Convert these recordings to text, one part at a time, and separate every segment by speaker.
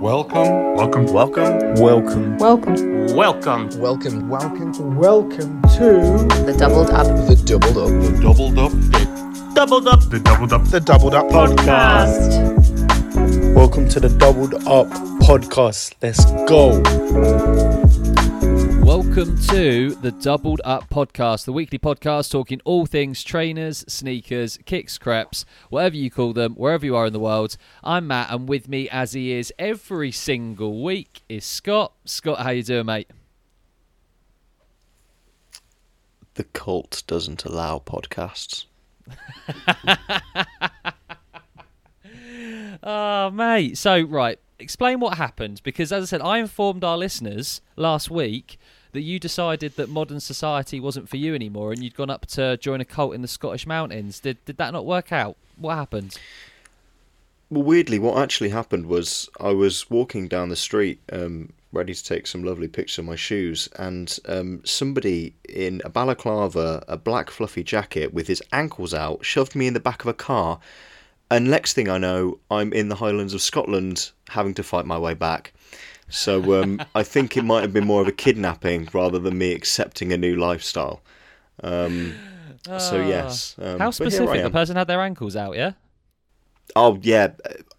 Speaker 1: Welcome.
Speaker 2: Welcome.
Speaker 3: Welcome.
Speaker 4: Welcome.
Speaker 5: Welcome.
Speaker 2: Welcome.
Speaker 3: Welcome.
Speaker 4: Welcome. Welcome to
Speaker 5: The Doubled Up
Speaker 3: The Doubled Up
Speaker 1: The doubled up date.
Speaker 2: Doubled up. The doubled up.
Speaker 3: The Doubled Up
Speaker 5: Podcast.
Speaker 4: Welcome to the Doubled Up podcast. Let's go.
Speaker 6: Welcome to the Doubled Up Podcast, the weekly podcast talking all things trainers, sneakers, kicks, creps, whatever you call them, wherever you are in the world. I'm Matt, and with me, as he is every single week, is Scott. Scott, how you doing, mate?
Speaker 3: The cult doesn't allow podcasts.
Speaker 6: Oh, mate. So, right, explain what happened because, as I said, I informed our listeners last week that you decided that modern society wasn't for you anymore, and you'd gone up to join a cult in the Scottish mountains. Did did that not work out? What happened?
Speaker 3: Well, weirdly, what actually happened was I was walking down the street, um, ready to take some lovely pictures of my shoes, and um, somebody in a balaclava, a black fluffy jacket with his ankles out, shoved me in the back of a car. And next thing I know, I'm in the Highlands of Scotland, having to fight my way back. So um, I think it might have been more of a kidnapping rather than me accepting a new lifestyle. Um, so yes. Um,
Speaker 6: How
Speaker 3: but here I
Speaker 6: specific? The person had their ankles out, yeah?
Speaker 3: Oh yeah,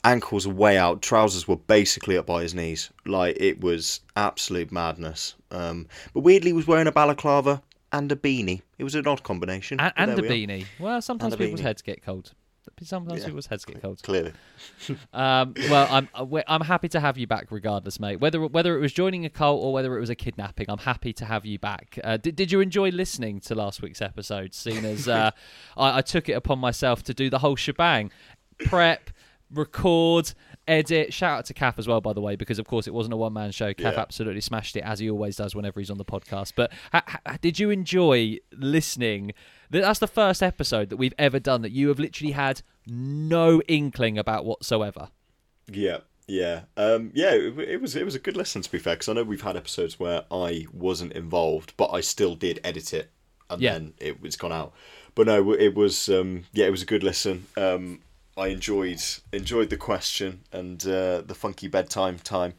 Speaker 3: ankles way out. Trousers were basically up by his knees. Like it was absolute madness. Um, but weirdly, he was wearing a balaclava and a beanie. It was an odd combination.
Speaker 6: And, and a
Speaker 3: we are.
Speaker 6: beanie. Well, sometimes
Speaker 3: And
Speaker 6: people's
Speaker 3: beanie.
Speaker 6: heads get cold. Sometimes
Speaker 3: Yeah.
Speaker 6: people's heads get cold.
Speaker 3: Clearly,
Speaker 6: Um, well, I'm uh, I'm happy to have you back, regardless, mate. Whether whether it was joining a cult or whether it was a kidnapping, I'm happy to have you back. Uh, did Did you enjoy listening to last week's episode? Seeing as uh, I, I took it upon myself to do the whole shebang, prep, record, edit. Shout out to Kath as well, by the way, because of course it wasn't a one man show. Kath
Speaker 3: Yeah.
Speaker 6: absolutely smashed it as he always does whenever he's on the podcast. But ha- ha- did you enjoy listening? That's the first episode that we've ever done that you have literally had no inkling about whatsoever.
Speaker 3: yeah, yeah, um, yeah. It, it was it was a good lesson to be fair, because I know we've had episodes where I wasn't involved, but I still did edit it, and
Speaker 6: Yeah.
Speaker 3: then it was gone out. But no, it was um, yeah, it was a good listen. Um, I enjoyed enjoyed the question and uh, the funky bedtime time.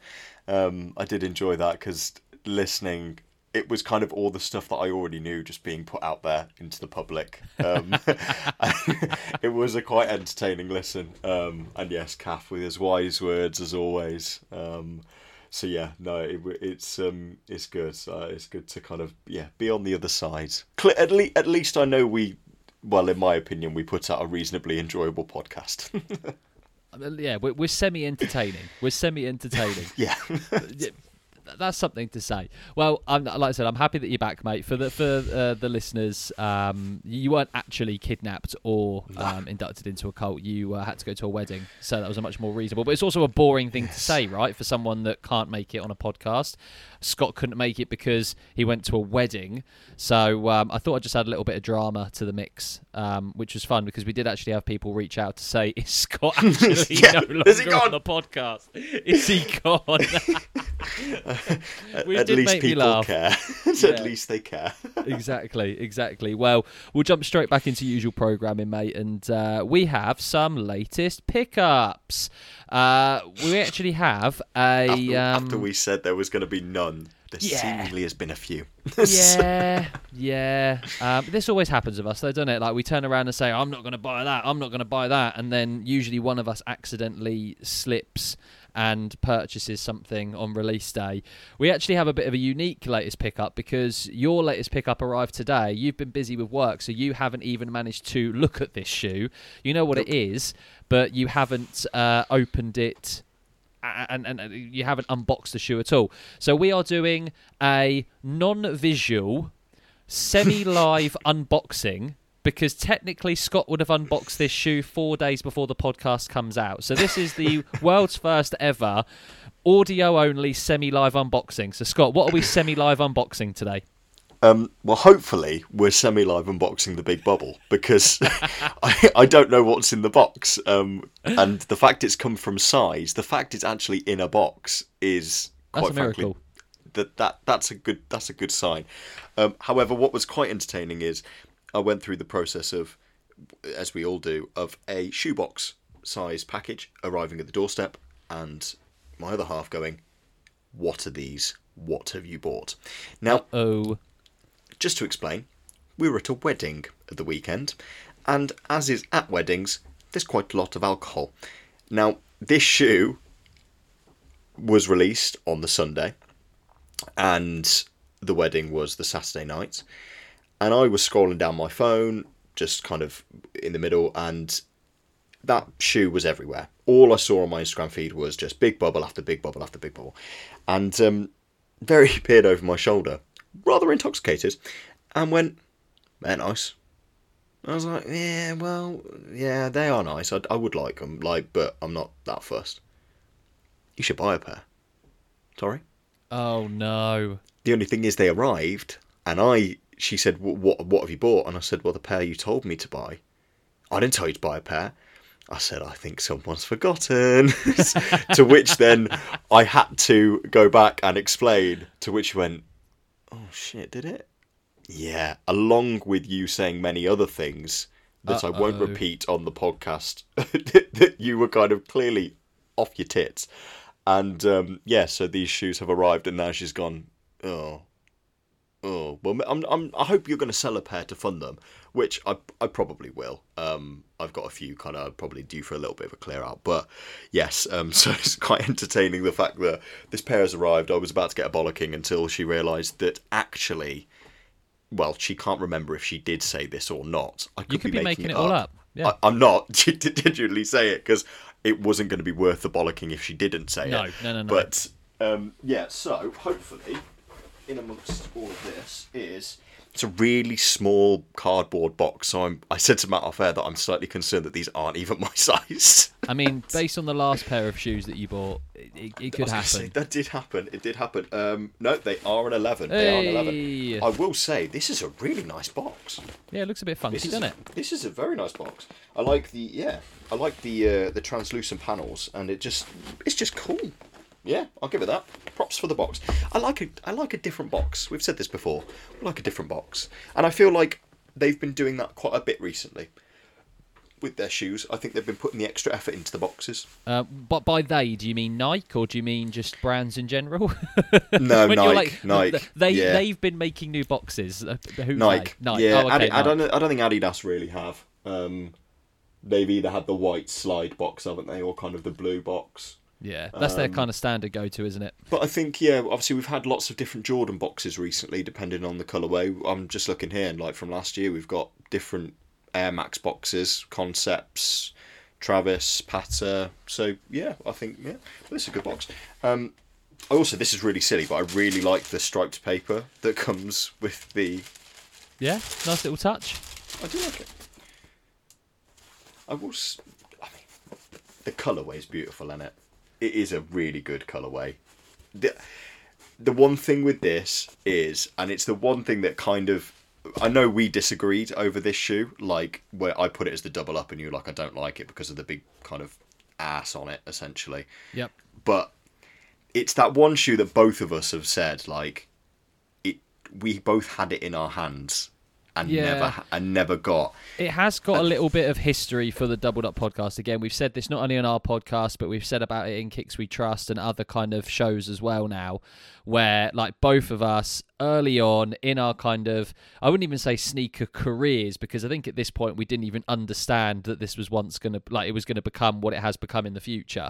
Speaker 3: Um, I did enjoy that because listening, it was kind of all the stuff that I already knew just being put out there into the public. Um, it was a quite entertaining listen. Um, and yes, Kath with his wise words as always. Um, so yeah, no, it, it's um, it's good. Uh, it's good to kind of yeah be on the other side. At, le- at least I know we, well, in my opinion, we put out a reasonably enjoyable podcast.
Speaker 6: I mean, yeah, we're, we're semi entertaining. We're semi entertaining.
Speaker 3: yeah,
Speaker 6: That's something to say. Well, I'm, like I said, I'm happy that you're back, mate. For the for uh, the listeners, um, you weren't actually kidnapped or um, inducted into a cult. You uh, had to go to a wedding, so that was a much more reasonable. But it's also a boring thing to say, right? For someone that can't make it on a podcast, Scott couldn't make it because he went to a wedding. So um, I thought I'd just add a little bit of drama to the mix, um, which was fun because we did actually have people reach out to say, "Is Scott actually
Speaker 3: Yeah,
Speaker 6: no longer on the podcast? Is he gone?"
Speaker 3: At
Speaker 6: did
Speaker 3: least people care.
Speaker 6: Yeah.
Speaker 3: at least they care.
Speaker 6: exactly, exactly. Well, we'll jump straight back into usual programming, mate, and uh, we have some latest pickups. Uh, we actually have a
Speaker 3: after,
Speaker 6: um,
Speaker 3: after we said there was going to be none, there
Speaker 6: Yeah.
Speaker 3: seemingly has been a few.
Speaker 6: yeah, yeah. Um, this always happens with us, though, doesn't it? Like we turn around and say, "I'm not going to buy that. I'm not going to buy that," and then usually one of us accidentally slips and purchases something on release day. We actually have a bit of a unique latest pickup because your latest pickup arrived today. You've been busy with work, so you haven't even managed to look at this shoe. You know what it is, but you haven't uh, opened it and, and, and you haven't unboxed the shoe at all. So we are doing a non-visual, semi-live unboxing because technically Scott would have unboxed this shoe four days before the podcast comes out. So this is the world's first ever audio-only semi-live unboxing. So Scott, what are we semi-live unboxing today?
Speaker 3: Um, well, hopefully we're semi-live unboxing the big bubble because I, I don't know what's in the box, um, and the fact it's come from size, the fact it's actually in a box is
Speaker 6: That's
Speaker 3: quite
Speaker 6: a
Speaker 3: frankly
Speaker 6: miracle.
Speaker 3: that that that's a good that's a good sign. Um, however, what was quite entertaining is I went through the process of, as we all do, of a shoebox size package arriving at the doorstep, and my other half going, "What are these? What have you bought?" Now,
Speaker 6: Oh,
Speaker 3: just to explain, we were at a wedding at the weekend, and as is at weddings, there's quite a lot of alcohol. Now, this shoe was released on the Sunday, and the wedding was the Saturday night. And I was scrolling down my phone, just kind of in the middle, and that shoe was everywhere. All I saw on my Instagram feed was just big bubble after big bubble after big bubble. And um, very peered over my shoulder, rather intoxicated, and went, they're nice. I was like, yeah, well, yeah, they are nice. I, I would like them, like, but I'm not that fussed. You should buy a pair. Sorry.
Speaker 6: oh no.
Speaker 3: The only thing is, they arrived, and I. She said, "What? What have you bought?" And I said, "Well, the pair you told me to buy." I didn't tell you to buy a pair. I said, "I think someone's forgotten." to which then I had to go back and explain. To which she went, "Oh shit, did it?" Yeah, along with you saying many other things that I won't repeat on the podcast. that you were kind of clearly off your tits. And um, yeah, so these shoes have arrived, and now she's gone. Oh, oh. Well, I'm, I'm, I hope you're going to sell a pair to fund them, which I, I probably will. Um, I've got a few kind of probably due for a little bit of a clear out, but yes. Um, so it's quite entertaining the fact that this pair has arrived. I was about to get a bollocking until she realised that actually, well, she can't remember if she did say this or not. I could
Speaker 6: You could be,
Speaker 3: making,
Speaker 6: making, it all up. Yeah.
Speaker 3: I, I'm not. Genuinely say it because it wasn't going to be worth the bollocking if she didn't say
Speaker 6: No,
Speaker 3: it.
Speaker 6: no, no, no.
Speaker 3: But um, yeah, so hopefully, in amongst all of this is it's a really small cardboard box. So I'm, I said to Matt off air that I'm slightly concerned that these aren't even my size.
Speaker 6: I mean, based on the last pair of shoes that you bought, it, it, it
Speaker 3: I
Speaker 6: could
Speaker 3: was gonna say,
Speaker 6: happen.
Speaker 3: that did happen. It did happen. Um, no, they are an 11. They are an 11. I will say this is a really nice box.
Speaker 6: Yeah, it looks a bit funky,
Speaker 3: This
Speaker 6: doesn't
Speaker 3: a,
Speaker 6: it?
Speaker 3: This is a very nice box. I like the yeah. I like the uh, the translucent panels, and it just it's just cool. Yeah, I'll give it that. Props for the box. I like a I like a different box. We've said this before. I like a different box, and I feel like they've been doing that quite a bit recently with their shoes. I think they've been putting the extra effort into the boxes.
Speaker 6: Uh, but by they, do you mean Nike or do you mean just brands in general?
Speaker 3: No, Nike,
Speaker 6: like,
Speaker 3: Nike.
Speaker 6: They
Speaker 3: yeah.
Speaker 6: they've been making new boxes. Uh,
Speaker 3: Nike.
Speaker 6: they? Nike.
Speaker 3: Yeah,
Speaker 6: oh,
Speaker 3: Adi-
Speaker 6: okay,
Speaker 3: I don't. I don't think Adidas really have. Um, they've either had the white slide box, haven't they, or kind of the blue box.
Speaker 6: Yeah, that's their
Speaker 3: Um,
Speaker 6: kind of standard go-to, isn't it?
Speaker 3: But I think, yeah, obviously we've had lots of different Jordan boxes recently, depending on the colourway. I'm just looking here, and like from last year, we've got different Air Max boxes, concepts, Travis, Patta. So yeah, I think yeah, this is a good box. Um, I also this is really silly, but I really like the striped paper that comes with the.
Speaker 6: Yeah, nice little touch.
Speaker 3: I do like it. I will. s- I mean, the colourway is beautiful, is it? It is a really good colorway. The, the one thing with this is, and it's the one thing that kind of, I know we disagreed over this shoe, like where I put it as the double up, and you like, I don't like it because of the big kind of ass on it, essentially.
Speaker 6: Yep.
Speaker 3: But it's that one shoe that both of us have said, like, it. We both had it in our hands, and
Speaker 6: Yeah.
Speaker 3: never and never got.
Speaker 6: It has got a little bit of history for the Doubled Up podcast. Again, we've said this not only on our podcast, but we've said about it in Kicks We Trust and other kind of shows as well now, where like both of us early on in our kind of, I wouldn't even say sneaker careers, because I think at this point we didn't even understand that this was once going to, like, it was going to become what it has become in the future.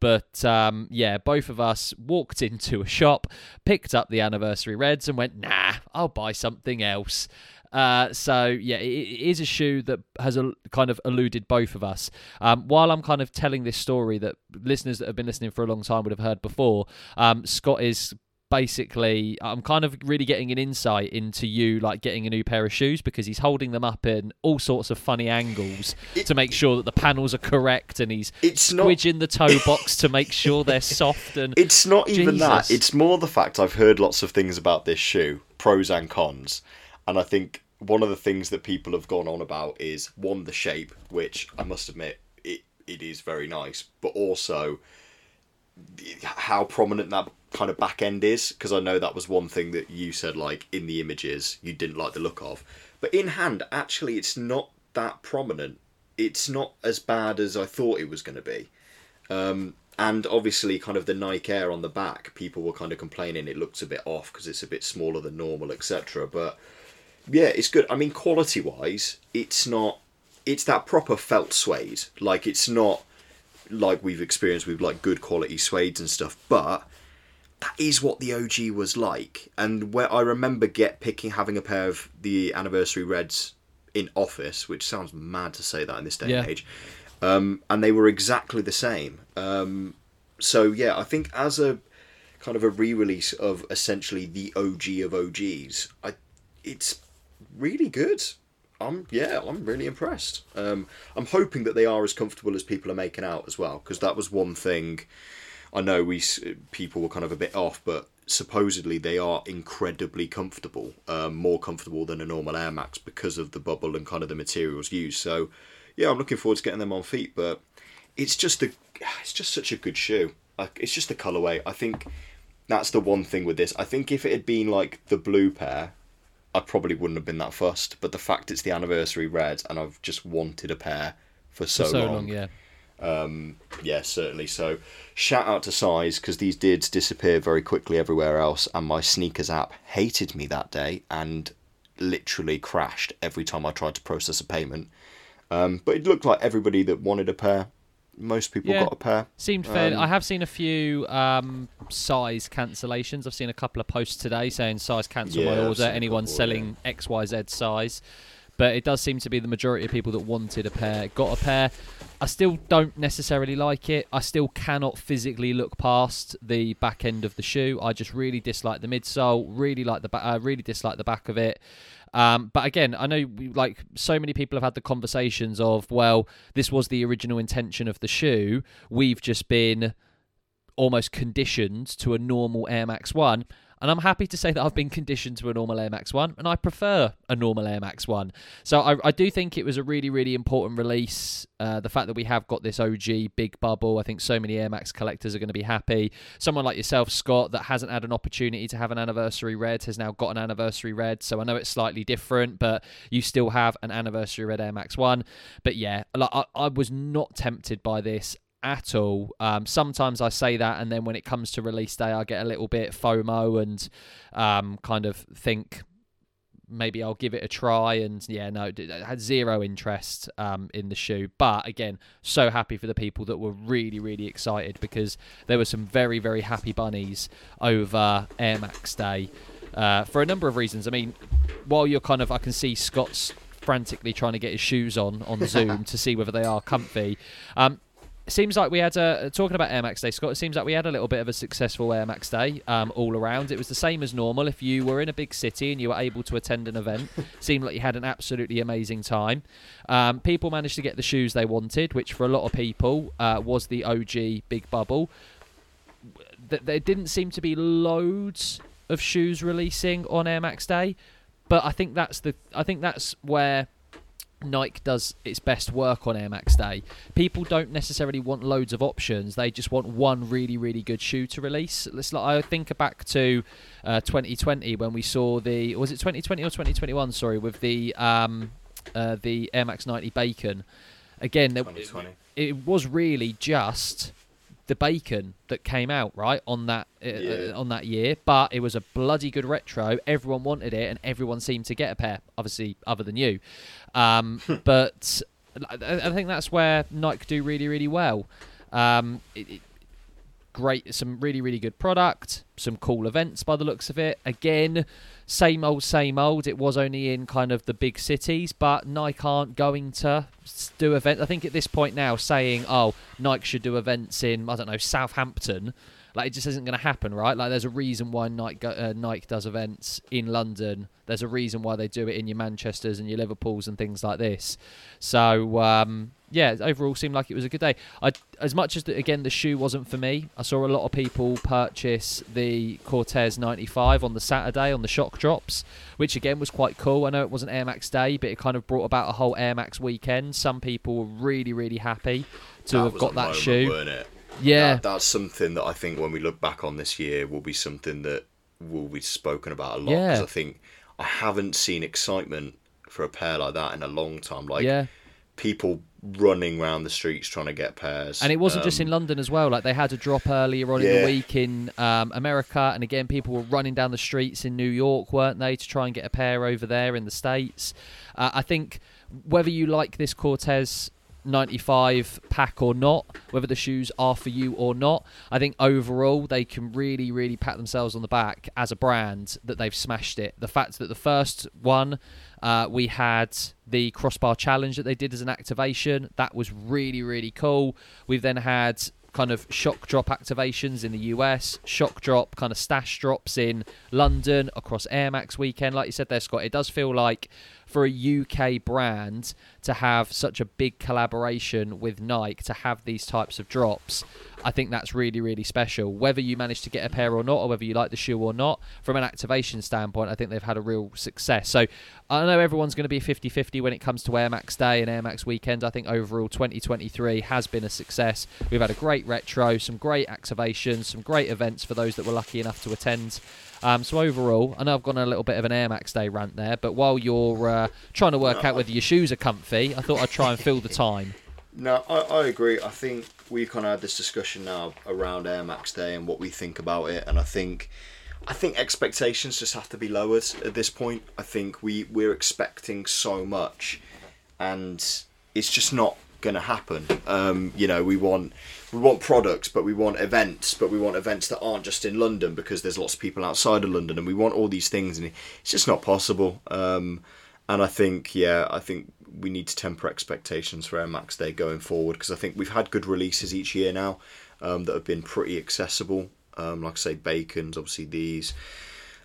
Speaker 6: But um, yeah, both of us walked into a shop, picked up the anniversary reds, and went, nah, I'll buy something else. Uh, so yeah, it, it is a shoe that has a, kind of eluded both of us. Um, while I'm kind of telling this story that listeners that have been listening for a long time would have heard before, um, Scott is basically I'm kind of really getting an insight into you like getting a new pair of shoes because he's holding them up in all sorts of funny angles to make sure that the panels are correct and he's
Speaker 3: It's not-
Speaker 6: the toe box to make sure they're soft and
Speaker 3: It's not even that. It's more the fact I've heard lots of things about this shoe, pros and cons, and I think one of the things that people have gone on about is one the shape, which I must admit it it is very nice, but also how prominent that kind of back end is because I know that was one thing that you said like in the images you didn't like the look of, but in hand actually it's not that prominent. It's not as bad as I thought it was going to be. Um, and obviously, kind of the Nike Air on the back, people were kind of complaining it looks a bit off because it's a bit smaller than normal, etc. But yeah, it's good. I mean, quality wise, it's not. It's that proper felt suede. Like it's not like we've experienced with like good quality suede and stuff, but that is what the OG was like. And where I remember get picking having a pair of the anniversary reds in office, which sounds mad to say that in this day
Speaker 6: Yeah.
Speaker 3: and age. Um, and they were exactly the same. Um, so yeah, I think as a kind of a re-release of essentially the OG of OGs, I it's really good. I'm yeah, I'm really impressed. Um, I'm hoping that they are as comfortable as people are making out as well, because that was one thing. I know we people were kind of a bit off, but supposedly they are incredibly comfortable, um, more comfortable than a normal Air Max because of the bubble and kind of the materials used. So yeah, I'm looking forward to getting them on feet, but it's just a it's just such a good shoe. Like it's just the colorway. I think that's the one thing with this. I think if it had been like the blue pair, I probably wouldn't have been that fussed. But the fact it's the anniversary red, and I've just wanted a pair for so,
Speaker 6: For so
Speaker 3: long.
Speaker 6: long, yeah.
Speaker 3: Yeah, certainly. So, shout out to Size because these did disappear very quickly everywhere else, and my SNKRS app hated me that day and literally crashed every time I tried to process a payment. Um, but it looked like everybody that wanted a pair, most people
Speaker 6: Yeah.
Speaker 3: got a pair.
Speaker 6: Seemed fair.
Speaker 3: Um,
Speaker 6: I have seen a few um, size cancellations. I've seen a couple of posts today saying size cancel
Speaker 3: Yeah,
Speaker 6: my order. Anyone
Speaker 3: couple,
Speaker 6: selling XYZ size. But it does seem to be the majority of people that wanted a pair got a pair. I still don't necessarily like it. I still cannot physically look past the back end of the shoe. I just really dislike the midsole. Really like the ba- uh, really dislike the back of it. Um, but again, I know we, like so many people have had the conversations of, well, this was the original intention of the shoe. We've just been almost conditioned to a normal Air Max 1. And I'm happy to say that I've been conditioned to a normal Air Max 1, and I prefer a normal Air Max 1. So I, I do think it was a really, really important release. Uh, the fact that we have got this OG big bubble, I think so many Air Max collectors are going to be happy. Someone like yourself, Scott, that hasn't had an opportunity to have an anniversary red, has now got an anniversary red. So I know it's slightly different, but you still have an anniversary red Air Max 1. But yeah, like, I, I was not tempted by this at all. Um, sometimes I say that, and then when it comes to release day, I get a little bit FOMO and um, kind of think maybe I'll give it a try. And yeah, no, I had zero interest um, in the shoe. But again, so happy for the people that were really, really excited because there were some very, very happy bunnies over Air Max Day uh, for a number of reasons. I mean, while you're kind of, I can see Scott's frantically trying to get his shoes on on Zoom to see whether they are comfy. Um, seems like we had a talking about Air Max Day, Scott. It seems like we had a little bit of a successful Air Max Day um, all around. It was the same as normal. If you were in a big city and you were able to attend an event, seemed like you had an absolutely amazing time. Um, people managed to get the shoes they wanted, which for a lot of people uh, was the OG Big Bubble. There didn't seem to be loads of shoes releasing on Air Max Day, but I think that's the I think that's where Nike does its best work on Air Max Day. People don't necessarily want loads of options; they just want one really, really good shoe to release. Let's like I think back to uh, 2020 when we saw the was it 2020 or 2021? Sorry, with the um, uh, the Air Max 90 Bacon. Again, there-
Speaker 3: 2020.
Speaker 6: it was really just the bacon that came out right on that uh,
Speaker 3: Yeah.
Speaker 6: uh, on that year but it was a bloody good retro. Everyone wanted it and everyone seemed to get a pair obviously other than you. Um, but I, I think that's where Nike do really really well. Um, it, it, great some really really good product some cool events by the looks of it. Again same old same old. It was only in kind of the big cities but nike aren't going to do events i think at this point now saying oh nike should do events in i don't know southampton like it just isn't going to happen right like there's a reason why nike go, uh, nike does events in london there's a reason why they do it in your manchesters and your liverpools and things like this so um yeah, overall seemed like it was a good day. I, as much as the, again the shoe wasn't for me, I saw a lot of people purchase the Corteiz 95 on the Saturday on the shock drops, which again was quite cool. I know it wasn't Air Max Day, but it kind of brought about a whole Air Max weekend. Some people were really really happy to
Speaker 3: That
Speaker 6: have got that
Speaker 3: moment,
Speaker 6: shoe. Yeah,
Speaker 3: That, that's something that I think when we look back on this year will be something that will be spoken about a lot. Because
Speaker 6: Yeah.
Speaker 3: I think I haven't seen excitement for a pair like that in a long time. Like
Speaker 6: yeah,
Speaker 3: people running around the streets trying to get pairs.
Speaker 6: And it wasn't just
Speaker 3: Um,
Speaker 6: in London as well. Like they had a drop earlier on in the week in um, America, and again, people were running down the streets in New York, weren't they, to try and get a pair over there in the states. Uh, I think whether you like this Corteiz 95 pack or not, whether the shoes are for you or not, I think overall they can really, really pat themselves on the back as a brand that they've smashed it. The fact that the first one uh, we had the crossbar challenge that they did as an activation. That was really, really cool. We've then had kind of shock drop activations in the US, shock drop kind of stash drops in London across Air Max weekend. Like you said there, Scott, it does feel like for a UK brand to have such a big collaboration with Nike to have these types of drops. I think that's really, really special. Whether you manage to get a pair or not, or whether you like the shoe or not, from an activation standpoint, I think they've had a real success. So I know everyone's going to be 50 50 when it comes to Air Max Day and Air Max Weekend. I think overall 2023 has been a success. We've had a great retro, some great activations, some great events for those that were lucky enough to attend. Um, so overall, I know I've gone on a little bit of an Air Max Day rant there, but while you're uh, trying to work out whether your shoes are comfy, I thought I'd try and fill the time.
Speaker 3: No, I, I agree. I think we've kind of had this discussion now around Air Max Day and what we think about it, and I think, I think expectations just have to be lowered at this point. I think we we're expecting so much, and it's just not going to happen. Um, you know, we want we want products, but we want events, but we want events that aren't just in London because there's lots of people outside of London, and we want all these things, and it's just not possible. Um, and I think, yeah, I think we need to temper expectations for Air Max Day going forward because I think we've had good releases each year now um, that have been pretty accessible. Um, like I say, Bacon's obviously these.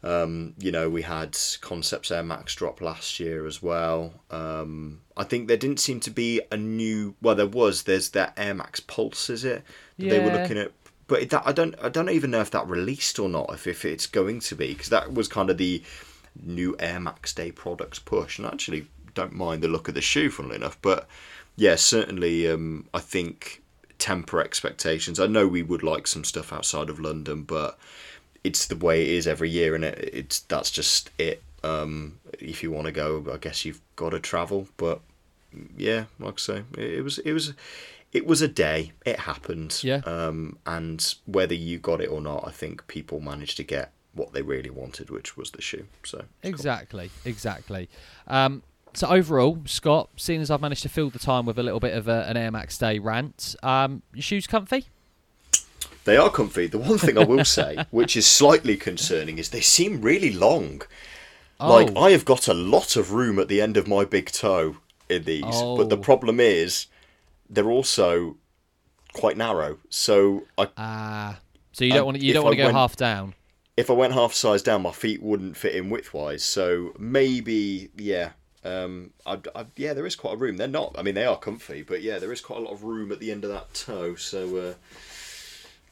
Speaker 3: Um, you know, we had Concepts Air Max drop last year as well. Um, I think there didn't seem to be a new. Well, there was. There's that Air Max Pulse, is it? that They were looking at, but that I don't. I don't even know if that released or not. If if it's going to be, because that was kind of the new Air Max Day products push, and I actually don't mind the look of the shoe, funnily enough. But yeah, certainly, um, I think temper expectations. I know we would like some stuff outside of London, but it's the way it is every year, and it, it's that's just it. Um, if you want to go, I guess you've got to travel. But yeah, like I say, it, it was it was it was a day. It happened.
Speaker 6: Yeah.
Speaker 3: Um, and whether you got it or not, I think people managed to get what they really wanted, which was the shoe. So it's cool.
Speaker 6: Exactly, exactly. Um, so overall, Scott, seeing as I've managed to fill the time with a little bit of a, an Air Max Day rant, um, your shoes comfy?
Speaker 3: They are comfy. The one thing I will say, which is slightly concerning, is they seem really long. Like
Speaker 6: Oh.
Speaker 3: I have got a lot of room at the end of my big toe in these, but the
Speaker 6: Oh.
Speaker 3: problem is they're also quite narrow. So I,
Speaker 6: Ah, so you
Speaker 3: Uh,
Speaker 6: don't want to, you don't want to go
Speaker 3: went-
Speaker 6: half down.
Speaker 3: if I went half size down, my feet wouldn't fit in widthwise. So maybe, yeah, um, I, I, yeah, there is quite a room. They're not. I mean, they are comfy, but yeah, there is quite a lot of room at the end of that toe. So uh,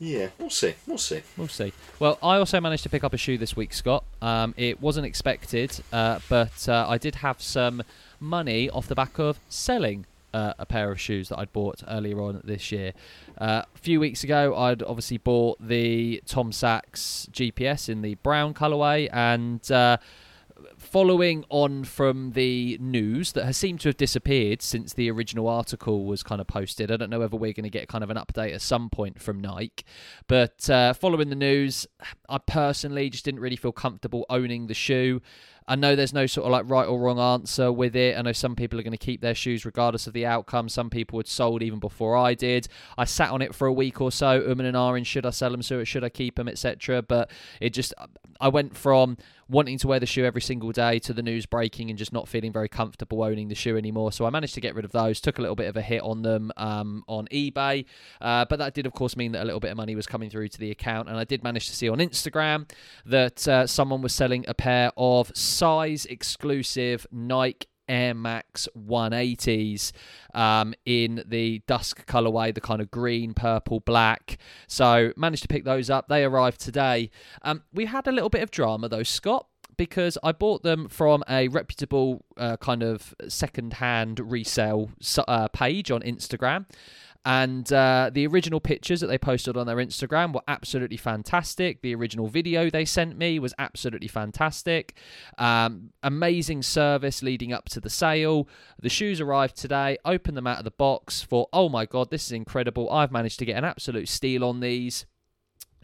Speaker 3: yeah, we'll see. We'll see.
Speaker 6: We'll see. Well, I also managed to pick up a shoe this week, Scott. Um, it wasn't expected, uh, but uh, I did have some money off the back of selling uh, a pair of shoes that I'd bought earlier on this year. Uh, a few weeks ago, I'd obviously bought the Tom Sachs GPS in the brown colourway, and uh, following on from the news that has seemed to have disappeared since the original article was kind of posted. I don't know whether we're going to get kind of an update at some point from Nike, but uh, following the news, I personally just didn't really feel comfortable owning the shoe. I know there's no sort of like right or wrong answer with it. I know some people are going to keep their shoes regardless of the outcome. Some people had sold even before I did. I sat on it for a week or so, um and ahhing, should I sell them, so should I keep them, etc. But it just, I went from wanting to wear the shoe every single day to the news breaking and just not feeling very comfortable owning the shoe anymore. So I managed to get rid of those. Took a little bit of a hit on them um, on eBay, uh, but that did of course mean that a little bit of money was coming through to the account. And I did manage to see on Instagram that uh, someone was selling a pair of size exclusive Nike Air Max 180s um, in the dusk colorway, the kind of green, purple, black. So managed to pick those up. They arrived today. Um, we had a little bit of drama though, Scott. because I bought them from a reputable uh, kind of second-hand resale uh, page on Instagram. And uh, the original pictures that they posted on their Instagram were absolutely fantastic. The original video they sent me was absolutely fantastic. Um, amazing service leading up to the sale. The shoes arrived today. Opened them out of the box for, oh my God, this is incredible. I've managed to get an absolute steal on these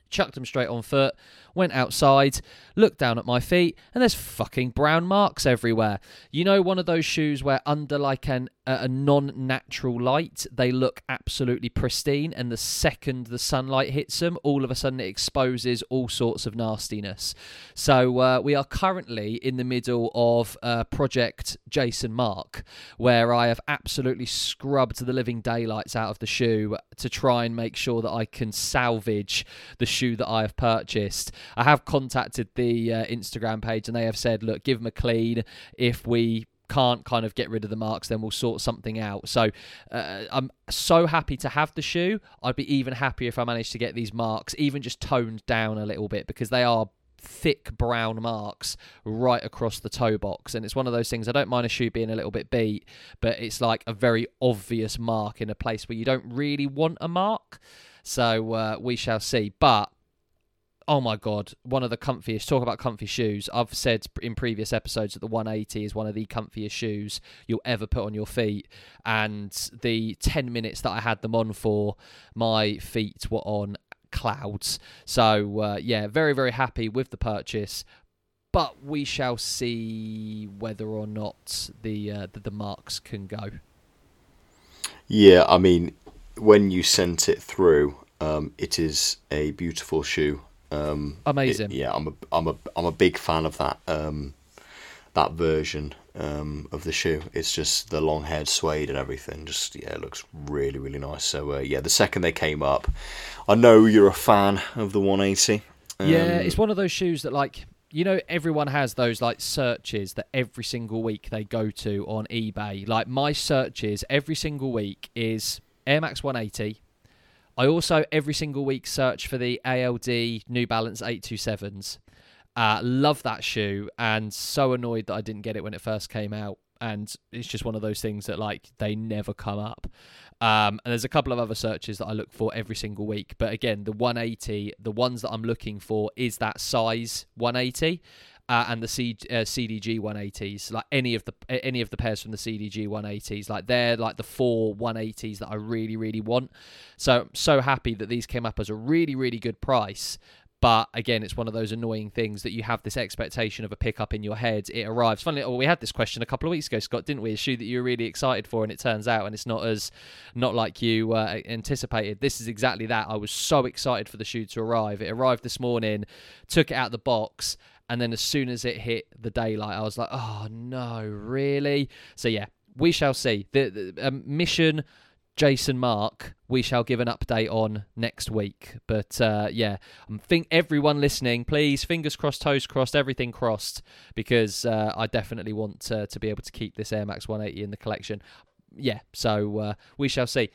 Speaker 6: chucked them straight on foot, went outside, looked down at my feet, and there's fucking brown marks everywhere. You know, one of those shoes where under like an a non-natural light, they look absolutely pristine, and the second the sunlight hits them, all of a sudden it exposes all sorts of nastiness. So uh, we are currently in the middle of uh, Project Jason Markk, where I have absolutely scrubbed the living daylights out of the shoe to try and make sure that I can salvage the shoe that I have purchased. I have contacted the uh, Instagram page, and they have said, "Look, give them a clean. If we can't kind of get rid of the marks, then we'll sort something out. So uh, I'm so happy to have the shoe. I'd be even happier if I managed to get these marks even just toned down a little bit because they are thick brown marks right across the toe box and it's one of those things I don't mind a shoe being a little bit beat but it's like a very obvious mark in a place where you don't really want a mark so uh, we shall see but oh my god, one of the comfiest. Talk about comfy shoes. I've said in previous episodes that the 180 is one of the comfiest shoes you'll ever put on your feet. And the 10 minutes that I had them on for, my feet were on clouds. So uh, yeah, very very happy with the purchase. But we shall see whether or not the uh, the, the marks can go.
Speaker 3: Yeah, I mean, when you sent it through, um, it is a beautiful shoe. Um,
Speaker 6: Amazing.
Speaker 3: it- yeah, I'm a I'm a I'm a big fan of that um, that version um, of the shoe. It's just the long haired suede and everything. Just yeah, it looks really really nice. So uh, yeah, the second they came up, I know you're a fan of the 180.
Speaker 6: Yeah,
Speaker 3: Um,
Speaker 6: it's one of those shoes that like you know everyone has those like searches that every single week they go to on eBay. Like my searches every single week is Air Max 180. I also every single week search for the ALD New Balance 827s. Uh, love that shoe and so annoyed that I didn't get it when it first came out. And it's just one of those things that like they never come up. Um, and there's a couple of other searches that I look for every single week. But again, the 180, the ones that I'm looking for is that size 180. Uh, and the C, uh, CDG 180s, like any of the any of the pairs from the CDG 180s, like they're like the four 180s that I really really want. So I'm so happy that these came up as a really really good price. But again, it's one of those annoying things that you have this expectation of a pickup in your head. It arrives. Funnily, well, we had this question a couple of weeks ago, Scott, didn't we? A shoe that you were really excited for, and it turns out, and it's not as not like you uh, anticipated. This is exactly that. I was so excited for the shoe to arrive. It arrived this morning, took it out of the box, and then as soon as it hit the daylight, I was like, "Oh no, really?" So yeah, we shall see. The, the um, mission Jason Markk, we shall give an update on next week. But uh, yeah, I think everyone listening, please, fingers crossed, toes crossed, everything crossed, because uh, I definitely want to be able to keep this Air Max 180 in the collection. Yeah, so uh, we shall see.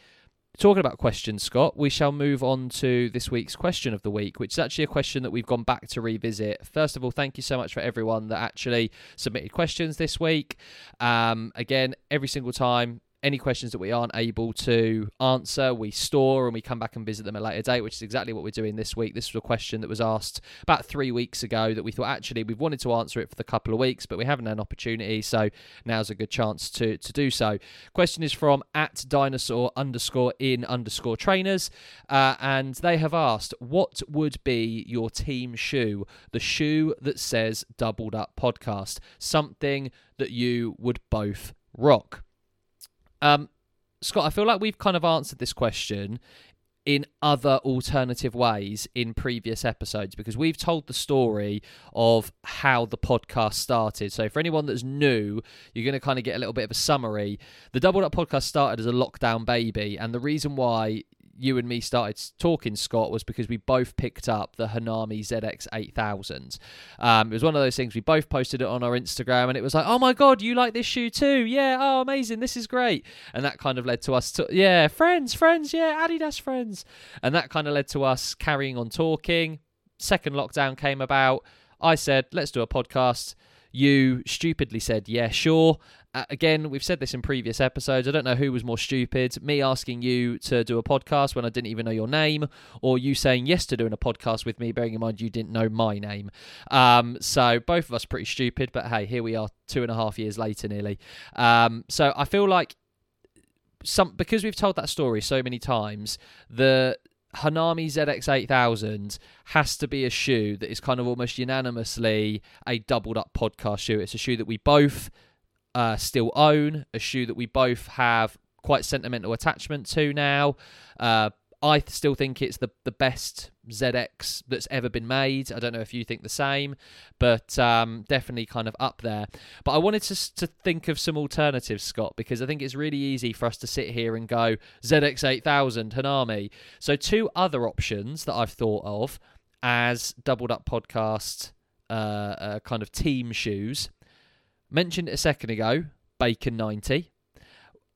Speaker 6: Talking about questions, Scott, we shall move on to this week's question of the week, which is actually a question that we've gone back to revisit. First of all, thank you so much for everyone that actually submitted questions this week. Um, again, every single time any questions that we aren't able to answer, we store and we come back and visit them at a later date, which is exactly what we're doing this week. This was a question that was asked about three weeks ago that we thought actually we've wanted to answer it for the couple of weeks, but we haven't had an opportunity, so now's a good chance to to do so. Question is from at dinosaur underscore in underscore trainers, uh, and they have asked, what would be your team shoe? The shoe that says doubled up podcast, something that you would both rock. Um, Scott, I feel like we've kind of answered this question in other alternative ways in previous episodes because we've told the story of how the podcast started. So, for anyone that's new, you're going to kind of get a little bit of a summary. The Doubled Up podcast started as a lockdown baby, and the reason why you and me started talking, Scott, was because we both picked up the Hanami ZX 8000. Um, it was one of those things, we both posted it on our Instagram, and it was like, oh my God, you like this shoe too? Yeah, oh, amazing, this is great. And that kind of led to us, to, yeah, friends, friends, yeah, Adidas friends. And that kind of led to us carrying on talking. Second lockdown came about. I said, let's do a podcast. You stupidly said, yeah, sure. Uh, again, we've said this in previous episodes. I don't know who was more stupid me asking you to do a podcast when I didn't even know your name, or you saying yes to doing a podcast with me, bearing in mind you didn't know my name. Um, so, both of us pretty stupid, but hey, here we are two and a half years later nearly. Um, so, I feel like some because we've told that story so many times, the Hanami ZX8000 has to be a shoe that is kind of almost unanimously a doubled up podcast shoe. It's a shoe that we both uh, still own, a shoe that we both have quite sentimental attachment to now. Uh, I still think it's the the best ZX that's ever been made. I don't know if you think the same, but um, definitely kind of up there. But I wanted to to think of some alternatives, Scott, because I think it's really easy for us to sit here and go ZX8000 Hanami. So two other options that I've thought of as doubled up podcast uh, uh, kind of team shoes. Mentioned it a second ago, Bacon 90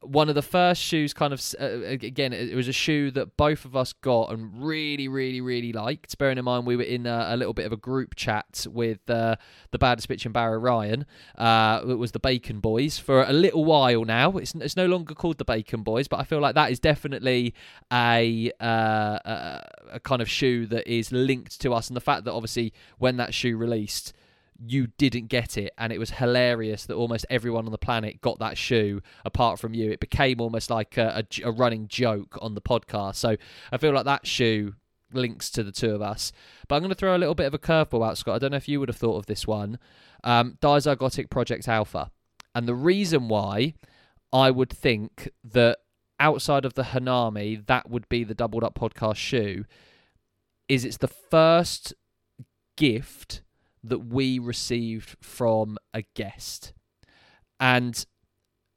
Speaker 6: one of the first shoes kind of uh, again it was a shoe that both of us got and really really really liked. Bearing in mind we were in a, a little bit of a group chat with uh, the baddest bitch and barry ryan uh, it was the bacon boys for a little while now. It's, it's no longer called the bacon boys but i feel like that is definitely a, uh, a a kind of shoe that is linked to us. And the fact that obviously when that shoe released you didn't get it and it was hilarious that almost everyone on the planet got that shoe apart from you. It became almost like a running joke on the podcast. So i feel like that shoe links to the two of us. But i'm going to throw a little bit of a curveball out scott. I don't know if you would have thought of this one. Um, dizygotic project alpha. And the reason why i would think that outside of the hanami that would be the doubled up podcast shoe is it's the first gift that we received from a guest. And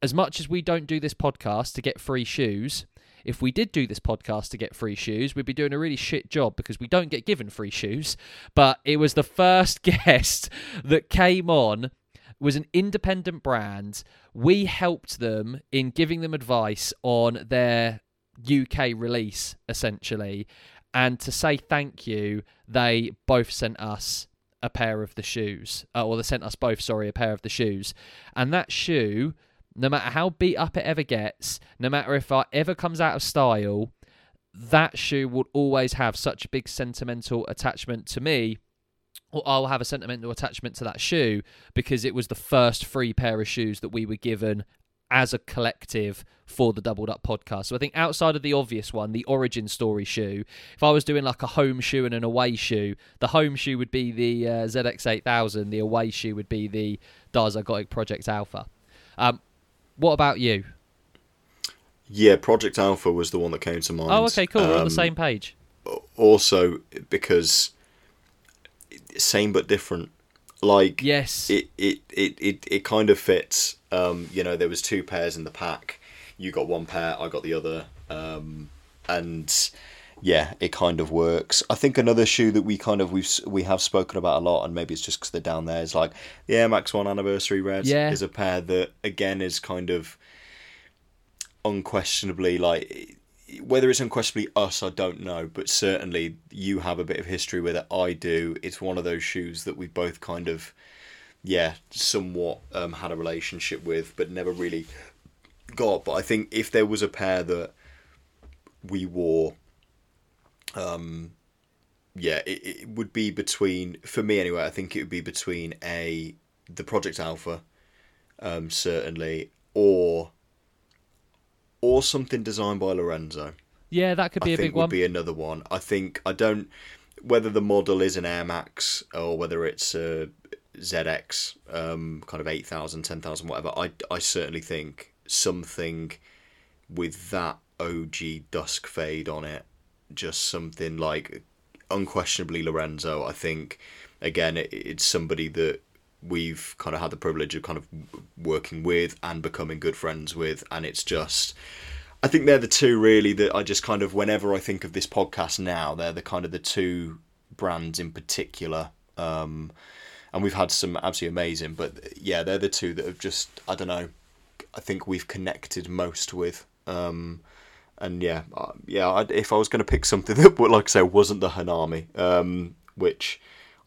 Speaker 6: as much as we don't do this podcast to get free shoes, if we did do this podcast to get free shoes, we'd be doing a really shit job because we don't get given free shoes. But it was the first guest that came on was an independent brand. We helped them in giving them advice on their UK release essentially. And to say thank you, they both sent us a pair of the shoes, uh, or they sent us both, sorry, a pair of the shoes. And that shoe, no matter how beat up it ever gets, no matter if it ever comes out of style, that shoe will always have such a big sentimental attachment to me. Or I'll have a sentimental attachment to that shoe because it was the first free pair of shoes that we were given as a collective for the Doubled Up podcast. So I think outside of the obvious one, the origin story shoe, if I was doing like a home shoe and an away shoe, the home shoe would be the uh, ZX8000, the away shoe would be the Dizygotic Project Alpha. Um, what about you?
Speaker 3: Yeah, Project Alpha was the one that came to mind.
Speaker 6: Oh, okay, cool. We're on the
Speaker 3: Um,
Speaker 6: same page.
Speaker 3: Also, because same but different. Like
Speaker 6: Yes.
Speaker 3: it, it, it, it, it kind of fits. Um, you know, there was two pairs in the pack. You got one pair, I got the other. Um, and yeah, it kind of works. I think another shoe that we kind of we've we have spoken about a lot, and maybe it's just because they're down there, is like the Air Max One Anniversary Red
Speaker 6: Yeah.
Speaker 3: is a pair that again is kind of unquestionably like whether it's unquestionably us, I don't know, but certainly you have a bit of history with it. I do. It's one of those shoes that we both kind of, yeah, somewhat um, had a relationship with, but never really got. But I think if there was a pair that we wore, um, yeah, it, it would be between for me anyway. I think it would be between a the Project Alpha, um, certainly, or or something designed by Lorenzo.
Speaker 6: yeah, that could be
Speaker 3: I
Speaker 6: a
Speaker 3: think
Speaker 6: big
Speaker 3: would
Speaker 6: one.
Speaker 3: be another one. I think I don't whether the model is an Air Max or whether it's a ZX, um, kind of 8,000, 10,000, whatever. I I certainly think something with that OG dusk fade on it, just something like unquestionably Lorenzo. I think again it, it's somebody that we've kind of had the privilege of kind of working with and becoming good friends with, and it's just. I think they're the two really that I just kind of whenever I think of this podcast now, they're the kind of the two brands in particular. Um, and we've had some absolutely amazing, but yeah, they're the two that have just I don't know. I think we've connected most with. Um, and yeah, uh, yeah. If I was going to pick something that, like I say, wasn't the Hanami, um, which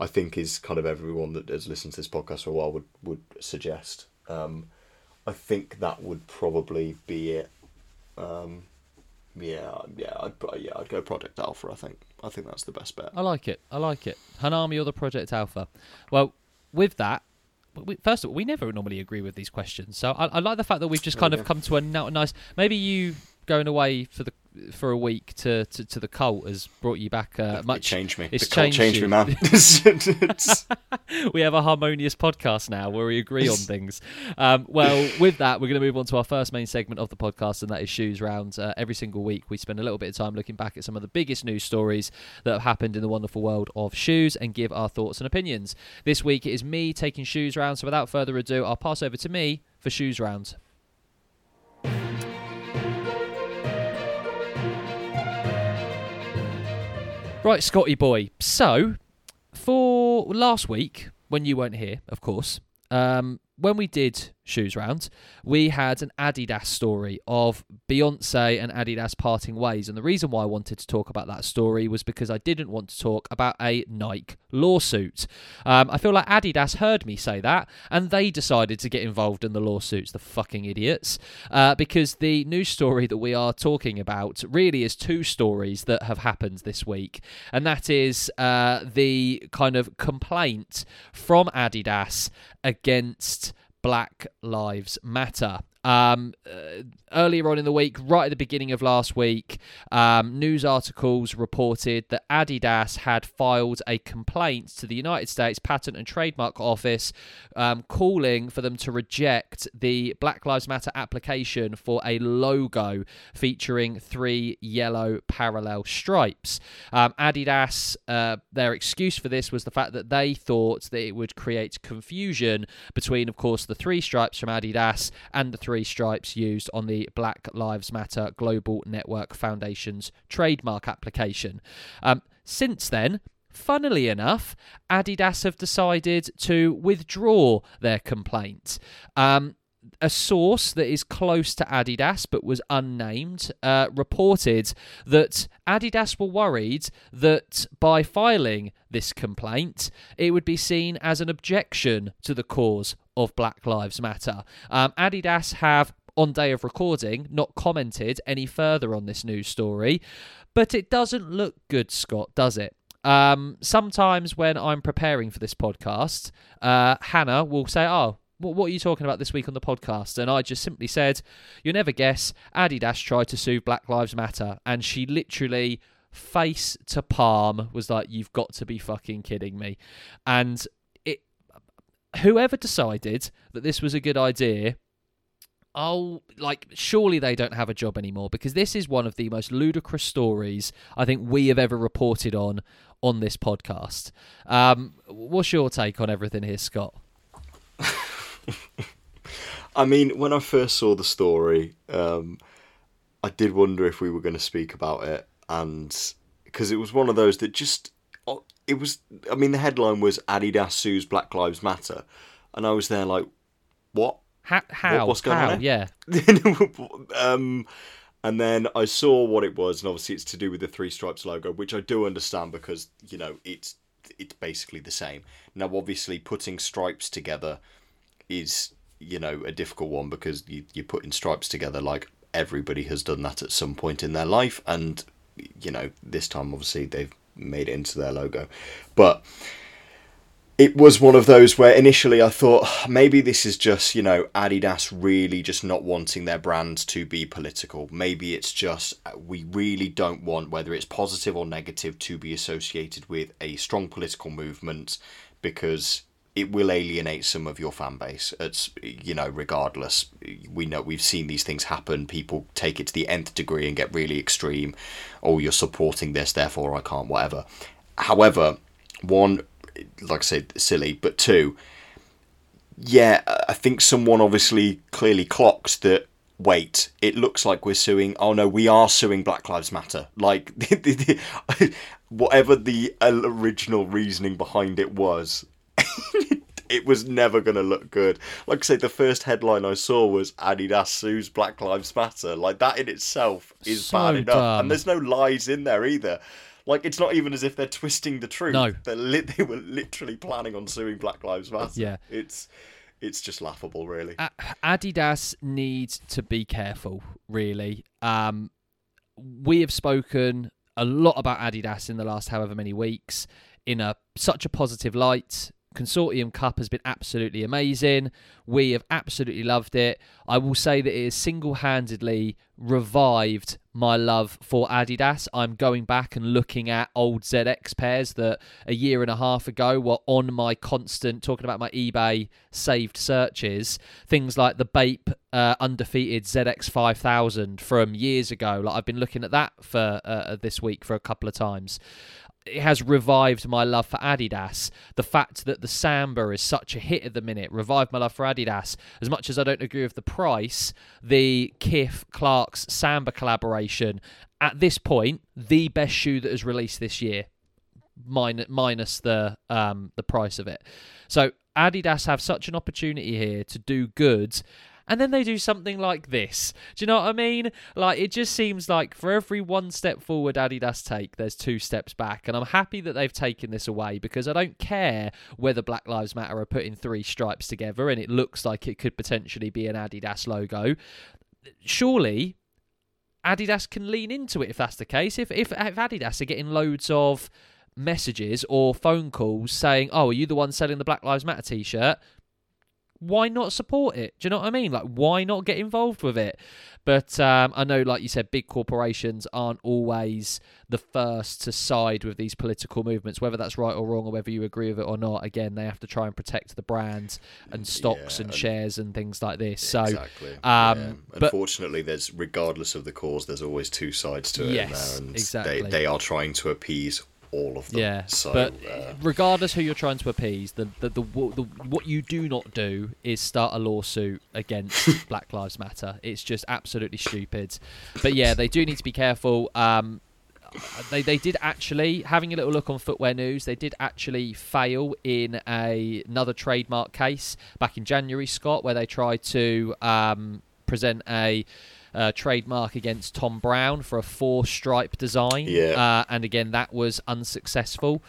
Speaker 3: I think is kind of everyone that has listened to this podcast for a while would would suggest. Um, I think that would probably be it. Um, yeah, yeah, I'd yeah, I'd go Project Alpha. I think I think that's the best bet.
Speaker 6: I like it. I like it. Hanami or the Project Alpha. Well, with that, we, first of all, we never normally agree with these questions, so I, I like the fact that we've just kind
Speaker 3: yeah.
Speaker 6: of come to a nice. Maybe you going away for the for a week to, to, to the cult has brought you back uh,
Speaker 3: It
Speaker 6: much.
Speaker 3: changed me.
Speaker 6: it's
Speaker 3: the cult
Speaker 6: changed
Speaker 3: changed me, man.
Speaker 6: We have a harmonious podcast now where we agree on things. Um, well, with that, we're going to move on to our first main segment of the podcast, and that is Shoes Round. Uh, every single week, we spend a little bit of time looking back at some of the biggest news stories that have happened in the wonderful world of shoes and give our thoughts and opinions. This week, it is me taking Shoes Round, so without further ado, I'll pass over to me for Shoes Round. Right, Scotty boy. So, for last week, when you weren't here, of course, um, when we did shoes round, we had an Adidas story of Beyonce and Adidas parting ways. And the reason why I wanted to talk about that story was because I didn't want to talk about a Nike lawsuit. Um, I feel like Adidas heard me say that and they decided to get involved in the lawsuits, the fucking idiots. Uh, because the news story that we are talking about really is two stories that have happened this week. And that is uh, the kind of complaint from Adidas against Black Lives Matter. Um, uh, earlier on in the week, right at the beginning of last week, um, news articles reported that Adidas had filed a complaint to the United States Patent and Trademark Office um, calling for them to reject the Black Lives Matter application for a logo featuring three yellow parallel stripes. Um, Adidas, uh, their excuse for this was the fact that they thought that it would create confusion between, of course, the three stripes from Adidas and the three stripes used on the Black Lives Matter Global Network Foundation's trademark application. Um, since then, Funnily enough, Adidas have decided to withdraw their complaint. Um, a source that is close to Adidas but was unnamed uh, reported that Adidas were worried that by filing this complaint, it would be seen as an objection to the cause of Black Lives Matter. Um, Adidas have, on day of recording, not commented any further on this news story, but it doesn't look good, Scott, does it? Um, sometimes when I'm preparing for this podcast, uh, Hannah will say, "Oh, what, are you talking about this week on the podcast?" And I just simply said, "You'll never guess." Adidas tried to sue Black Lives Matter, and she literally face to palm was like, "You've got to be fucking kidding me!" And it, whoever decided that this was a good idea oh like surely they don't have a job anymore because this is one of the most ludicrous stories i think we have ever reported on on this podcast um what's your take on everything here scott
Speaker 3: I mean, when I first saw the story, um, I did wonder if we were going to speak about it, and because it was one of those that just it was. I mean, the headline was Adidas sues Black Lives Matter, and I was there like, what?
Speaker 6: how, how
Speaker 3: what's going
Speaker 6: how?
Speaker 3: on here?
Speaker 6: yeah
Speaker 3: um, and then I saw what it was, and obviously it's to do with the three stripes logo, which I do understand because you know it's it's basically the same. Now, obviously, putting stripes together is you know a difficult one because you you're putting stripes together like everybody has done that at some point in their life, and you know this time obviously they've made it into their logo, but it was one of those where initially I thought maybe this is just, you know, Adidas really just not wanting their brand to be political. Maybe it's just uh, we really don't want, whether it's positive or negative, to be associated with a strong political movement because it will alienate some of your fan base. It's, you know, regardless. We know we've seen these things happen. People take it to the nth degree and get really extreme. Oh, you're supporting this, therefore I can't, whatever. However, one, like I said, silly, but two, yeah, I think someone obviously clearly clocked that. Wait, it looks like we're suing. Oh no, we are suing Black Lives Matter. Like, whatever the original reasoning behind it was, it was never going to look good. Like I say, the first headline I saw was Adidas sues Black Lives Matter. Like that in itself is
Speaker 6: So
Speaker 3: bad enough,
Speaker 6: dumb.
Speaker 3: and there's no lies in there either. Like it's not even as if they're twisting the truth.
Speaker 6: No.
Speaker 3: li- they were literally planning on suing Black Lives Matter.
Speaker 6: Yeah.
Speaker 3: it's it's just laughable, really.
Speaker 6: Adidas needs to be careful, really. Um, we have spoken a lot about Adidas in the last however many weeks in a such a positive light. Consortium Cup has been absolutely amazing. We have absolutely loved it. I will say that it has single handedly revived my love for Adidas. I'm going back and looking at old ZX pairs that a year and a half ago were on my constant, talking about my eBay saved searches. Things like the Bape uh, undefeated ZX 5000 from years ago. Like I've been looking at that for uh, this week for a couple of times it has revived my love for Adidas. The fact that the Samba is such a hit at the minute revived my love for Adidas. As much as I don't agree with the price, the Kith Clark's Samba collaboration at this point, the best shoe that has released this year, minus minus the um the price of it. So Adidas have such an opportunity here to do good and then they do something like this. Do you know what I mean? Like it just seems like for every one step forward Adidas take, there's two steps back. And I'm happy that they've taken this away because I don't care whether Black Lives Matter are putting three stripes together and it looks like it could potentially be an Adidas logo. Surely Adidas can lean into it if that's the case. If if, if Adidas are getting loads of messages or phone calls saying, "Oh, are you the one selling the Black Lives Matter t-shirt?" Why not support it? Do you know what I mean? Like, why not get involved with it? But um, I know, like you said, big corporations aren't always the first to side with these political movements, whether that's right or wrong, or whether you agree with it or not. Again, they have to try and protect the brand and stocks
Speaker 3: Yeah,
Speaker 6: and
Speaker 3: and-
Speaker 6: shares and things like this. So,
Speaker 3: exactly.
Speaker 6: um,
Speaker 3: yeah.
Speaker 6: but-
Speaker 3: Unfortunately, there's regardless of the cause, there's always two sides to it.
Speaker 6: Yes, exactly.
Speaker 3: They, they are trying to appease all of them.
Speaker 6: Yeah,
Speaker 3: So,
Speaker 6: but
Speaker 3: uh,
Speaker 6: regardless who you're trying to appease, the the, the the what you do not do is start a lawsuit against Black Lives Matter. It's just absolutely stupid. But yeah, they do need to be careful. Um, they they did actually having a little look on Footwear News. They did actually fail in a, another trademark case back in January, Scott, where they tried to um, present a. Uh, trademark against Thom Browne for a four stripe design.
Speaker 3: Yeah.
Speaker 6: Uh, and again, that was unsuccessful.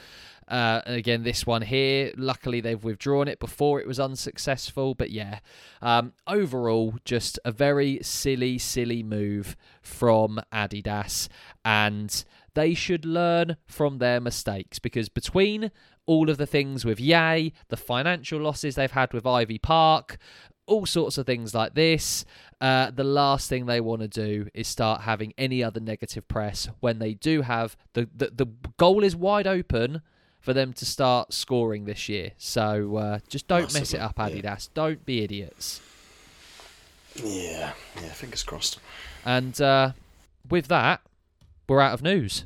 Speaker 6: Uh, and again, this one here, luckily they've withdrawn it before it was unsuccessful. But yeah, um, overall, just a very silly, silly move from Adidas. And they should learn from their mistakes because between all of the things with Ye, the financial losses they've had with Ivy Park, all sorts of things like this. Uh, the last thing they want to do is start having any other negative press when they do have the, the the goal is wide open for them to start scoring this year. So uh, just don't mess it up,
Speaker 3: Massively,
Speaker 6: Adidas. Don't be idiots.
Speaker 3: yeah, yeah. Fingers crossed.
Speaker 6: And uh, with that, we're out of news.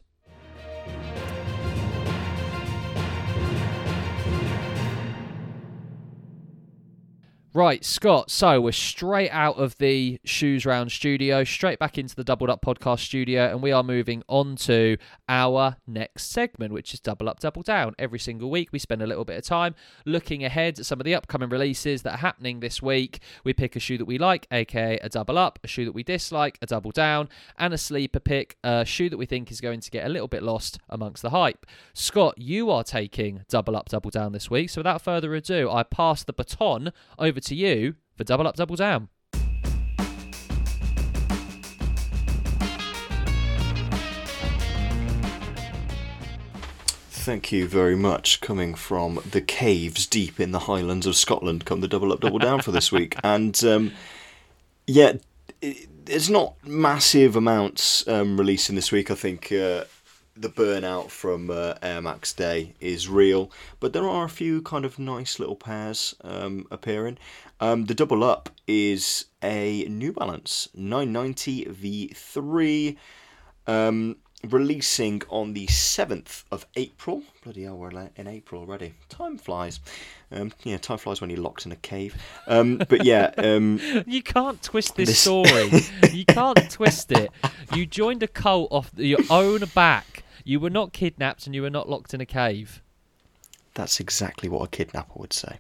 Speaker 6: Right, Scott. So we're straight out of the Shoes Round studio, straight back into the Doubled Up podcast studio, and we are moving on to our next segment, which is Double Up, Double Down. Every single week, we spend a little bit of time looking ahead at some of the upcoming releases that are happening this week. We pick a shoe that we like, aka a double up, a shoe that we dislike, a double down, and a sleeper pick, a shoe that we think is going to get a little bit lost amongst the hype. Scott, you are taking double up, double down this week. So without further ado, I pass the baton over to you for double up, double down.
Speaker 3: Thank you very much. Coming from the caves deep in the Highlands of Scotland, come the double up, double down for this week. And um, yeah, it, it's not massive amounts um, releasing this week. I think uh, the burnout from uh, Air Max Day is real, but there are a few kind of nice little pairs um, appearing. Um, the double up is a New Balance 990 V3. Um, releasing on the 7th of April. Bloody hell, we're in April already. Time flies. Um, yeah, time flies when you're locked in a cave. Um, but yeah, um,
Speaker 6: You can't twist this,
Speaker 3: This-
Speaker 6: story. you can't twist it. You joined a cult off your own back. You were not kidnapped and you were not locked in a cave.
Speaker 3: that's exactly what a kidnapper would say.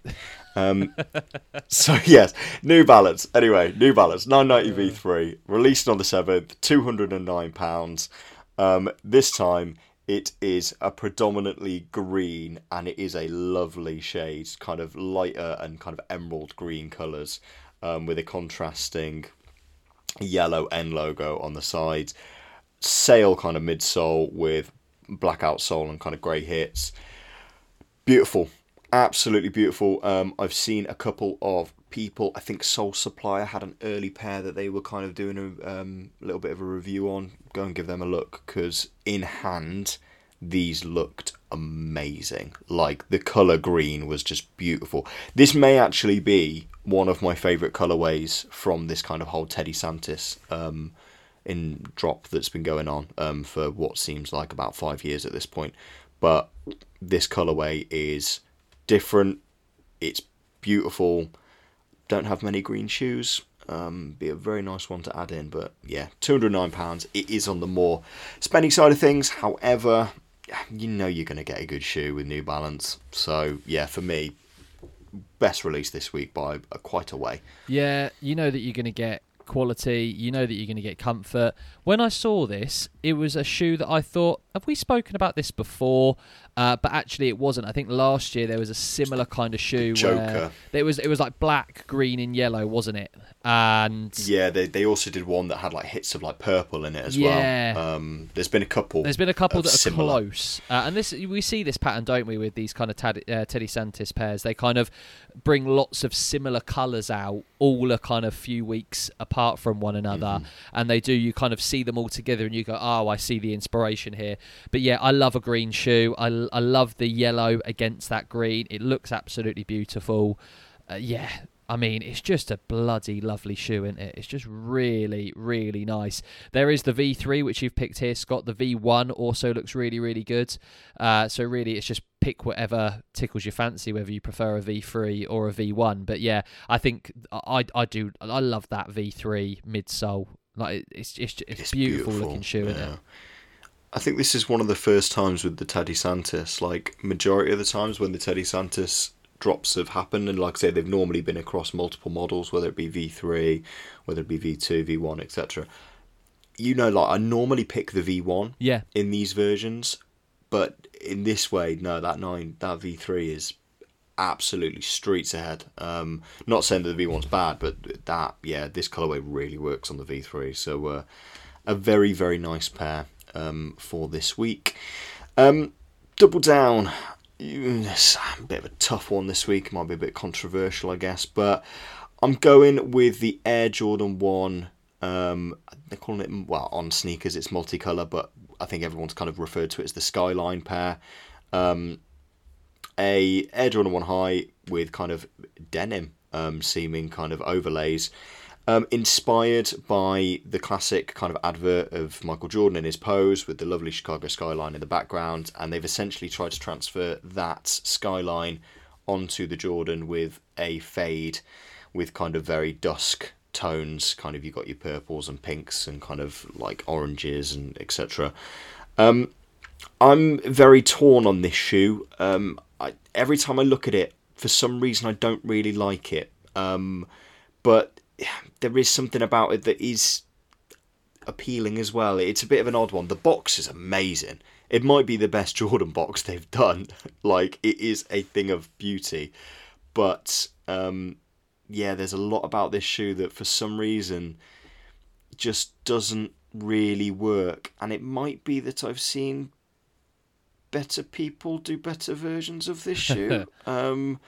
Speaker 3: Um, so yes, New Balance. Anyway, New Balance 990 V3 released on the 7th, 209 pounds. Um, this time It is a predominantly green and it is a lovely shade, kind of lighter and kind of emerald green colours um, with a contrasting yellow N logo on the side. Sail kind of midsole with black outsole and kind of grey hits. Beautiful, absolutely beautiful. Um, I've seen a couple of people. I think Sole Supplier had an early pair that they were kind of doing a um, little bit of a review on. Go and give them a look because in hand, these looked amazing. Like the color green was just beautiful. This may actually be one of my favorite colorways from this kind of whole Teddy Santis um, in drop that's been going on um, for what seems like about five years at this point. But this colorway is different. It's beautiful. Don't have many green shoes. Um, be a very nice one to add in, but yeah, two hundred nine pounds. It is on the more spending side of things. However, you know you're going to get a good shoe with New Balance. So yeah, for me, best release this week by quite a way.
Speaker 6: Yeah, you know that you're going to get quality. You know that you're going to get comfort. When I saw this, it was a shoe that I thought, have we spoken about this before? Uh, but actually, it wasn't. I think last year there was a similar kind of shoe.
Speaker 3: Joker.
Speaker 6: Where it was it was like black, green, and yellow, wasn't it? And
Speaker 3: Yeah, they they also did one that had like hits of like purple in it as
Speaker 6: Yeah.
Speaker 3: well. Um, there's been a couple.
Speaker 6: There's been a couple that are
Speaker 3: similar.
Speaker 6: close, uh, and this we see this pattern, don't we, with these kind of Tad, uh, Teddy Santis pairs? They kind of bring lots of similar colours out, all a kind of few weeks apart from one another,
Speaker 3: Mm-hmm.
Speaker 6: and they do. You kind of see them all together, and you go, "Oh, I see the inspiration here." But yeah, I love a green shoe. I, I love the yellow against that green. It looks absolutely beautiful. Uh, yeah. I mean, it's just a bloody lovely shoe, isn't it? It's just really, really nice. There is the V3, which you've picked here, Scott. The V1 also looks really, really good. Uh, so, really, it's just pick whatever tickles your fancy, whether you prefer a V3 or a V1. But yeah, I think I, I do. I love that V3 midsole. Like, it's, it's, it's,
Speaker 3: It's
Speaker 6: beautiful, looking shoe, isn't it?
Speaker 3: I think this is one of the first times with the Teddy Santis. Like majority of the times when the Teddy Santis drops have happened, and like I say, they've normally been across multiple models, whether it be V3, whether it be V2, V1, etc. You know, like I normally pick the V1
Speaker 6: Yeah.
Speaker 3: in these versions, but in this way, no, that nine, that V3 is absolutely streets ahead. Um, not saying that the V1's bad, but that, yeah, this colorway really works on the V3. So, uh, a very, very nice pair um, for this week. Um, double down. It's a bit of a tough one this week. Might be a bit controversial, I guess, but I'm going with the Air Jordan 1. Um, they're calling it, well, on SNKRS, it's multicolor, but I think everyone's kind of referred to it as the Skyline pair. Um, a Air Jordan 1 High with kind of denim um, seeming kind of overlays. Um, inspired by the classic kind of advert of Michael Jordan in his pose with the lovely Chicago skyline in the background, and they've essentially tried to transfer that skyline onto the Jordan with a fade with kind of very dusk tones. Kind of you got your purples and pinks and kind of like oranges and etc. Um, I'm very torn on this shoe. Um, I, every time I look at it, for some reason, I don't really like it. Um, but there is something about it that is appealing as well. It's a bit of an odd one. The box is amazing. It might be the best Jordan box they've done. like it is a thing of beauty. But um, yeah, there's a lot about this shoe that for some reason just doesn't really work. And it might be that I've seen better people do better versions of this shoe. um,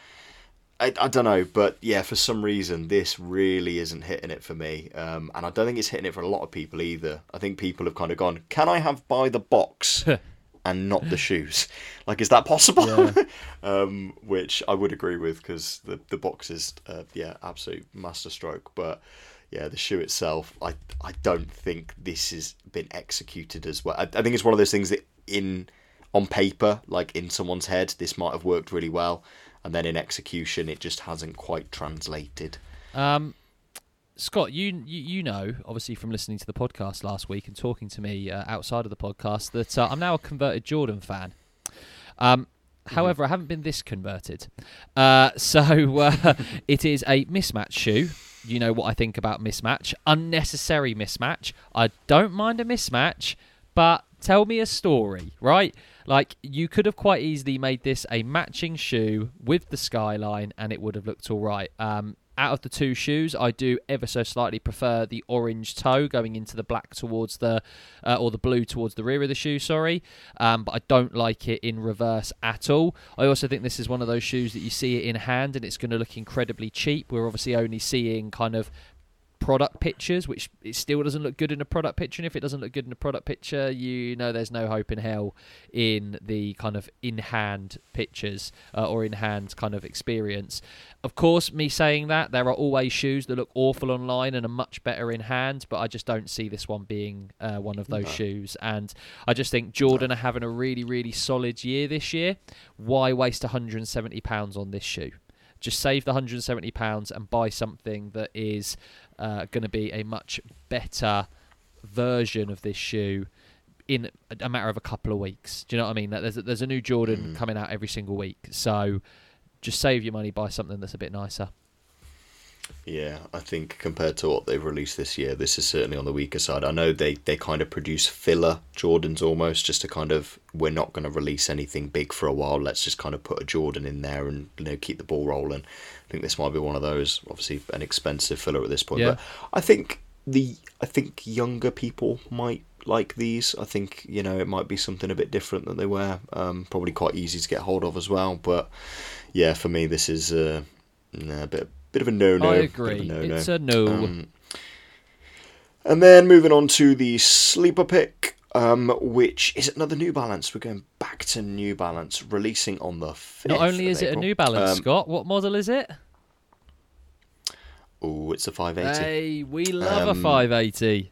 Speaker 3: I, I don't know, but yeah, for some reason this really isn't hitting it for me, um, and I don't think it's hitting it for a lot of people either. I think people have kind of gone, "Can I have buy the box and not the shoes?" Like, is that possible?
Speaker 6: Yeah.
Speaker 3: um, which I would agree with because the the box is, uh, yeah, absolute masterstroke. But yeah, the shoe itself, I I don't think this has been executed as well. I, I think it's one of those things that in on paper, like in someone's head, this might have worked really well, and then in execution, it just hasn't quite translated.
Speaker 6: Um, Scott, you, you you know, obviously from listening to the podcast last week and talking to me uh, outside of the podcast, that uh, I'm now a converted Jordan fan. Um, however, I haven't been this converted. Uh, so uh, it is a mismatch shoe. You know what I think about mismatch. Unnecessary mismatch. I don't mind a mismatch, but tell me a story, right? Like you could have quite easily made this a matching shoe with the skyline, and it would have looked all right. Um, out of the two shoes, I do ever so slightly prefer the orange toe going into the black towards the, uh, or the blue towards the rear of the shoe. Sorry, um, but I don't like it in reverse at all. I also think this is one of those shoes that you see it in hand and it's going to look incredibly cheap. We're obviously only seeing kind of product pictures, which it still doesn't look good in a product picture. And if it doesn't look good in a product picture, you know there's no hope in hell in the kind of in hand pictures uh, or in hand kind of experience. Of course, me saying that, there are always shoes that look awful online and are much better in hand, but I just don't see this one being uh, one of those
Speaker 3: No.
Speaker 6: shoes. And I just think Jordan are having a really, really solid year this year. Why waste £170 on this shoe? Just save the £170 and buy something that is uh, going to be a much better version of this shoe in a, matter of a couple of weeks. Do you know what I mean? That there's a, there's a new Jordan
Speaker 3: Mm.
Speaker 6: coming out every single week, so just save your money, buy something that's a bit nicer.
Speaker 3: Yeah, I think compared to what they've released this year, this is certainly on the weaker side. I know they, they kind of produce filler Jordans almost, just to kind of we're not going to release anything big for a while. Let's just kind of put a Jordan in there and you know keep the ball rolling. I think this might be one of those. Obviously, an expensive filler at this point,
Speaker 6: Yeah.
Speaker 3: but I think the I think younger people might like these. I think you know it might be something a bit different that they wear. Um, probably quite easy to get hold of as well. But yeah, for me, this is uh, a bit bit of a no no.
Speaker 6: I agree. It's a no.
Speaker 3: Um, and then moving on to the sleeper pick, um, which is another New Balance. We're going back to New Balance, releasing on the 5th.
Speaker 6: Not only is it a
Speaker 3: April.
Speaker 6: New Balance,
Speaker 3: Um,
Speaker 6: Scott. What model is it?
Speaker 3: Oh, it's a 580.
Speaker 6: Hey, we love a
Speaker 3: Um,
Speaker 6: 580.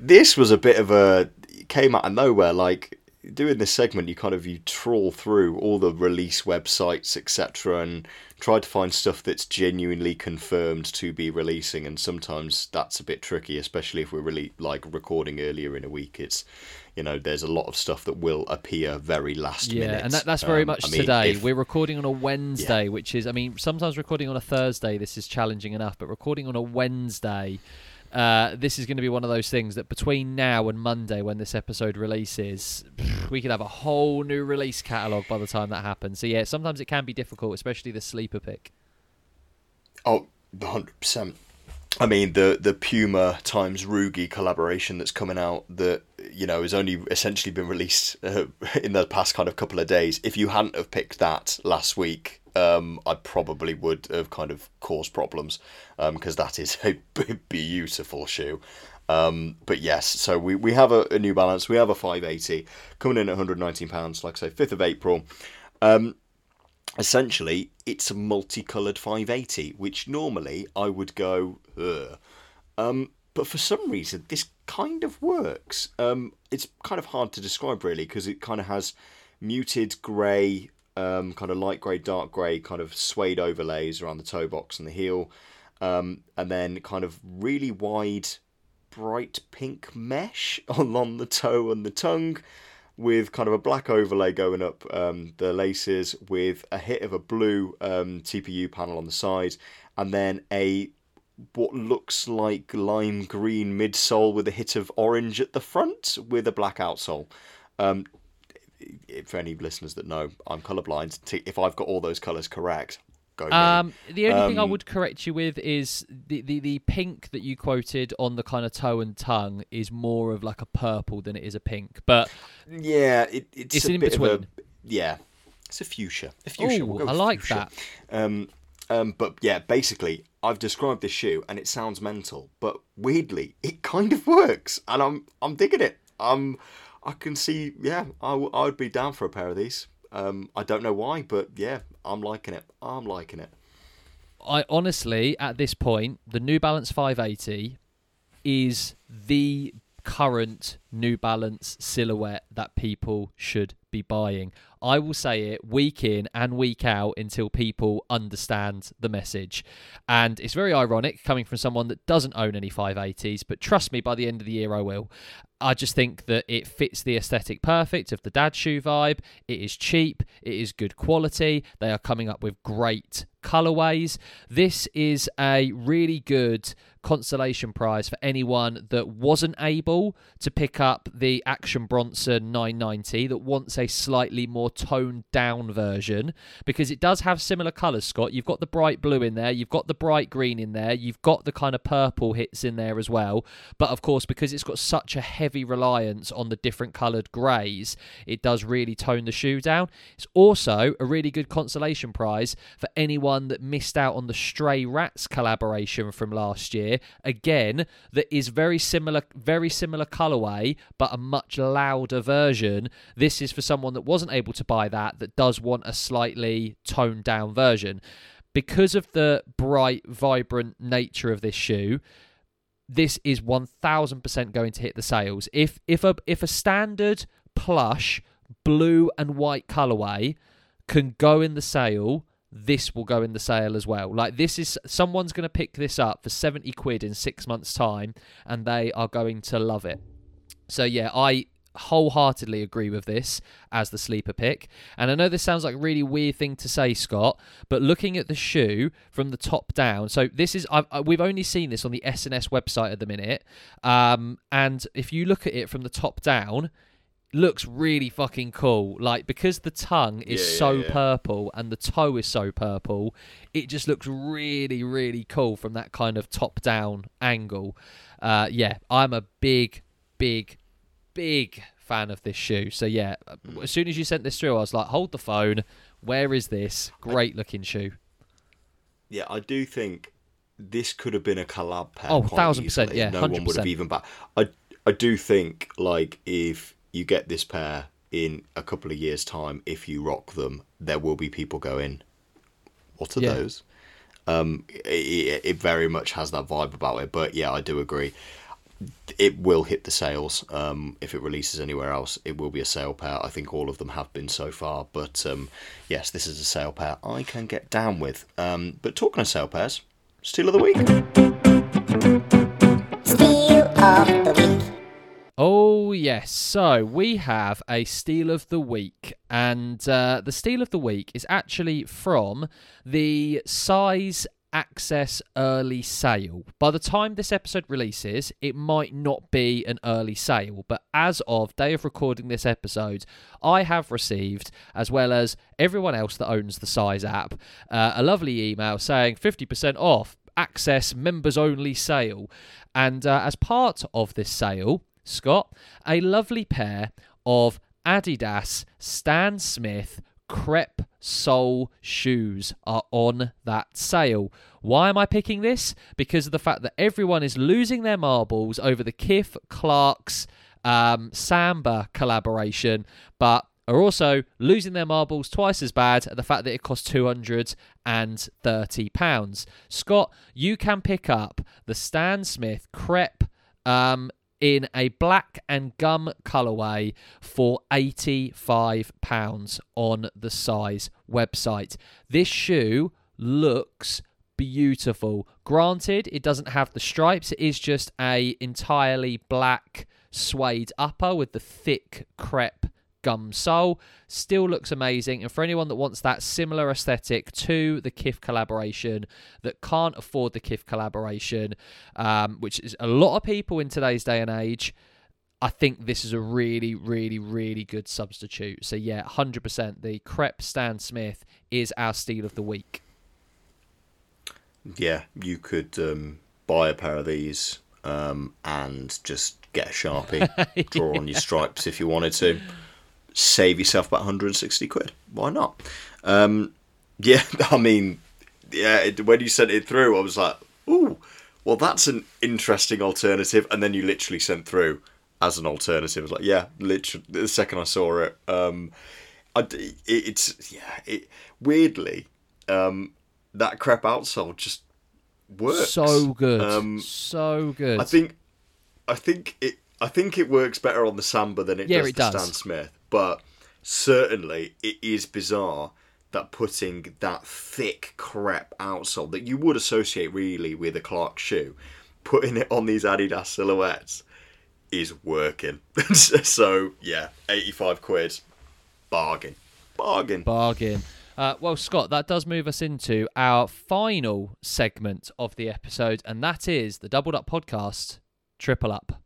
Speaker 3: This was a bit of a came out of nowhere. Like doing this segment, you kind of you trawl through all the release websites, etc., and try to find stuff that's genuinely confirmed to be releasing. And sometimes that's a bit tricky, especially if we're really like recording earlier in a week. It's you know there's a lot of stuff that will appear very last
Speaker 6: Yeah,
Speaker 3: minute.
Speaker 6: and that, that's very
Speaker 3: Um,
Speaker 6: much
Speaker 3: I mean,
Speaker 6: today.
Speaker 3: if-
Speaker 6: We're recording on a Wednesday, which is, I mean, sometimes recording on a Thursday, this is challenging enough, but recording on a Wednesday, uh, this is going to be one of those things that between now and Monday, when this episode releases, we could have a whole new release catalogue by the time that happens. So, yeah, sometimes it can be difficult, especially the sleeper pick.
Speaker 3: Oh, hundred percent. I mean the the Puma times Rhuigi collaboration that's coming out that you know has only essentially been released uh, in the past kind of couple of days. If you hadn't have picked that last week, um, I probably would have kind of caused problems because that is a beautiful shoe. Um, but yes, so we, we have a, a New Balance. We have a 580 coming in at 119 pounds. Like I say, 5th of April. Um, essentially it's a multicolored 580 which normally i would go um but for some reason this kind of works. Um it's kind of hard to describe really because it kind of has muted grey um kind of light grey dark grey kind of suede overlays around the toe box and the heel um and then kind of really wide bright pink mesh along the toe and the tongue with kind of a black overlay going up um, the laces with a hit of a blue um, TPU panel on the side and then a what looks like lime green midsole with a hit of orange at the front with a black outsole. Um, for any listeners that know, I'm colourblind. If I've got all those colours correct, go.
Speaker 6: Um, the only thing I
Speaker 3: Um,
Speaker 6: would correct you with is the, the, the pink that you quoted on the kind of toe and tongue is more of like a purple than it is a pink. But
Speaker 3: Yeah, it, it's,
Speaker 6: It's
Speaker 3: a
Speaker 6: in
Speaker 3: bit of
Speaker 6: between.
Speaker 3: a yeah. It's a fuchsia. A fuchsia.
Speaker 6: Ooh,
Speaker 3: we'll
Speaker 6: I like
Speaker 3: fuchsia.
Speaker 6: that.
Speaker 3: Um, um, but yeah, basically, I've described this shoe, and it sounds mental, but weirdly, it kind of works, and I'm I'm digging it. Um, I can see, yeah, I, w- I would be down for a pair of these. Um, I don't know why, but yeah, I'm liking it. I'm liking it.
Speaker 6: I honestly, at this point, the New Balance 580 is the current New Balance silhouette that people should be buying. I will say it week in and week out until people understand the message. And it's very ironic coming from someone that doesn't own any 580s, but trust me, by the end of the year, I will. I just think that it fits the aesthetic perfect of the dad shoe vibe. It is cheap, it is good quality. They are coming up with great colorways. This is a really good consolation prize for anyone that wasn't able to pick up the Action Bronson 990 that wants a slightly more toned down version because it does have similar colours, Scott. You've got the bright blue in there, you've got the bright green in there, you've got the kind of purple hits in there as well. But of course, because it's got such a heavy reliance on the different coloured greys, it does really tone the shoe down. It's also a really good consolation prize for anyone that missed out on the Stray Rats collaboration from last year. Again, that is very similar, very similar colorway, but a much louder version. This is for someone that wasn't able to buy that, that does want a slightly toned down version. Because of the bright, vibrant nature of this shoe, this is 1000% going to hit the sales. If if a if a standard plush blue and white colorway can go in the sale, this will go in the sale as well. Like this is someone's going to pick this up for 70 quid in 6 months time and they are going to love it. So yeah, I wholeheartedly agree with this as the sleeper pick. And I know this sounds like a really weird thing to say, Scott, but looking at the shoe from the top down, so this is I've, I- we've only seen this on the SNS website at the minute, um, and if you look at it from the top down. Looks really fucking cool. Like because the tongue is
Speaker 3: Yeah, yeah,
Speaker 6: so
Speaker 3: yeah.
Speaker 6: purple and the toe is so purple, it just looks really, really cool from that kind of top down angle. Uh, yeah, I'm a big, big, big fan of this shoe. So yeah, as soon as you sent this through, I was like, hold the phone. Where is this great looking shoe?
Speaker 3: Yeah, I do think this could have been a collab pair.
Speaker 6: Oh,
Speaker 3: quite
Speaker 6: 1000%, yeah,
Speaker 3: no one would have even back. I I do think like if you get this pair in a couple of years' time, if you rock them, there will be people going, "What are
Speaker 6: Yeah.
Speaker 3: those?" Um, it, it very much has that vibe about it. But yeah, I do agree. It will hit the sales. Um, if it releases anywhere else, it will be a sale pair. I think all of them have been so far. But um, yes, this is a sale pair I can get down with. Um, but talking of sale pairs, steal of the week.
Speaker 2: Steal of the week.
Speaker 6: Oh, yes. So we have a steal of the week. And uh, the steal of the week is actually from the size access early sale. By the time this episode releases, it might not be an early sale, but as of day of recording this episode, I have received, as well as everyone else that owns the size app, uh, a lovely email saying 50% off access members only sale. And uh, as part of this sale, Scott, a lovely pair of Adidas Stan Smith crepe sole shoes are on that sale. Why am I picking this? Because of the fact that everyone is losing their marbles over the Kith Clarks um, Samba collaboration, but are also losing their marbles twice as bad at the fact that it costs £230. Scott, you can pick up the Stan Smith crepe um, in a black and gum colorway for £85 on the size website. This shoe looks beautiful. Granted, it doesn't have the stripes. It is just a entirely black suede upper with the thick crepe gum sole. Still looks amazing. And for anyone that wants that similar aesthetic to the Kith collaboration, that can't afford the Kith collaboration, um, which is a lot of people in today's day and age. I think this is a really, really, really good substitute. So yeah, hundred percent. The crepe Stan Smith is our steal of the week.
Speaker 3: Yeah, you could um, buy a pair of these um, and just get a sharpie, draw on your stripes if you wanted to. Save yourself about 160 quid. Why not? Um, yeah, I mean, yeah. It, when you sent it through, I was like, "Ooh, well, that's an interesting alternative." And then you literally sent through as an alternative. I was like, "Yeah, literally." The second I saw it, um, I it, it's yeah. It weirdly, um, that crepe outsole just works
Speaker 6: So good,
Speaker 3: Um,
Speaker 6: so good.
Speaker 3: I think, I think it, I think it works better on the Samba than it
Speaker 6: Yeah,
Speaker 3: does
Speaker 6: it
Speaker 3: the
Speaker 6: does.
Speaker 3: Stan Smith. But certainly, it is bizarre that putting that thick crepe outsole that you would associate really with a Clark shoe, putting it on these Adidas silhouettes is working. so yeah, eighty-five quid, bargain, bargain.
Speaker 6: Bargain. Uh, well, Scott, that does move us into our final segment of the episode, and that is the Doubled Up Podcast Triple Up.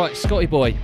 Speaker 6: Right, Scotty boy,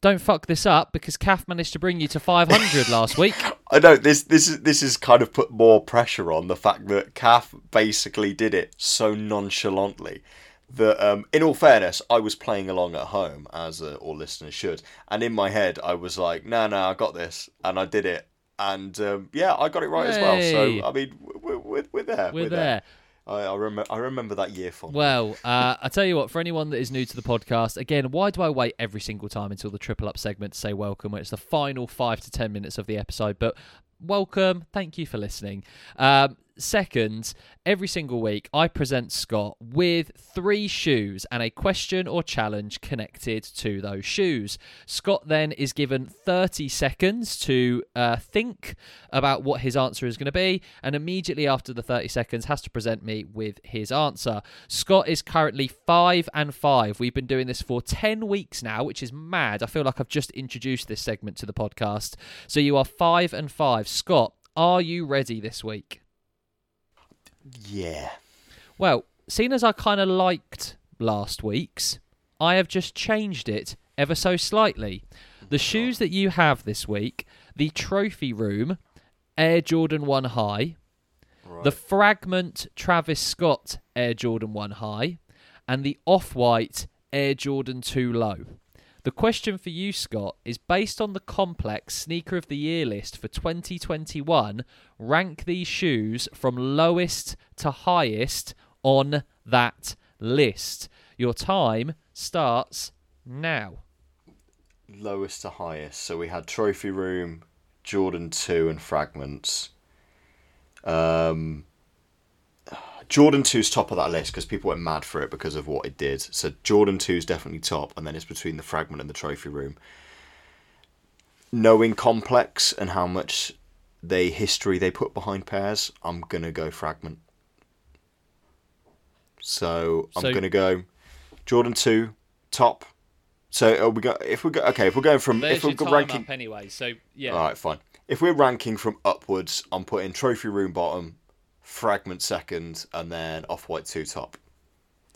Speaker 6: don't fuck this up because Kath managed to bring you to 500 last week.
Speaker 3: I know this. This is this is kind of put more pressure on the fact that Kath basically did it so nonchalantly that, um, in all fairness, I was playing along at home as uh, all listeners should, and in my head I was like, "No, no, I got this," and I did it, and um, yeah, I got it right as well. So I mean, we're, we're, we're there.
Speaker 6: We're there.
Speaker 3: I, I remember. I remember that year fondly.
Speaker 6: Well, uh, I tell you what, for anyone that is new to the podcast, again, why do I wait every single time until the triple up segment to say welcome when it's the final five to ten minutes of the episode? But welcome, thank you for listening. Um, second, every single week, I present Scott with three shoes and a question or challenge connected to those shoes. Scott then is given 30 seconds to uh, think about what his answer is going to be, and immediately after the 30 seconds, has to present me with his answer. Scott is currently five and five. We've been doing this for 10 weeks now, which is mad. I feel like I've just introduced this segment to the podcast. So you are five and five. Scott, are you ready this week?
Speaker 3: Yeah.
Speaker 6: Well, seeing as I kind of liked last week's, I have just changed it ever so slightly. The oh. shoes that you have this week, the Trophy Room Air Jordan 1 High, the Fragment Travis Scott Air Jordan 1 High, and the Off White Air Jordan 2 Low. The question for you, Scott, is based on the complex Sneaker of the Year list for 2021, rank these shoes from lowest to highest on that list. Your time starts now.
Speaker 3: lowest to highest. So we had Trophy Room, Jordan 2, and Fragments. Um, Jordan 2's top of that list because people went mad for it because of what it did. So Jordan 2's definitely top, and then it's between the Fragment and the Trophy Room. Knowing Complex and how much they history they put behind pairs, I'm gonna go Fragment. So I'm
Speaker 6: So-
Speaker 3: gonna go Jordan 2 top. So are we go if we go okay if we're going from if we're ranking
Speaker 6: anyway, so yeah.
Speaker 3: all right, fine. If we're ranking from upwards, I'm putting Trophy Room bottom, Fragment second, and then Off White two top.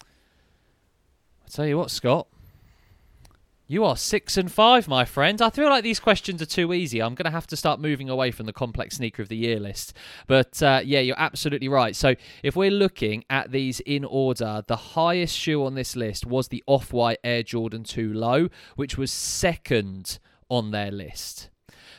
Speaker 6: I tell you what, Scott. You are six and five, my friend. I feel like these questions are too easy. I'm going to have to start moving away from the complex sneaker of the year list. But uh, yeah, you're absolutely right. So if we're looking at these in order, the highest shoe on this list was the Off White Air Jordan 2 Low, which was second on their list.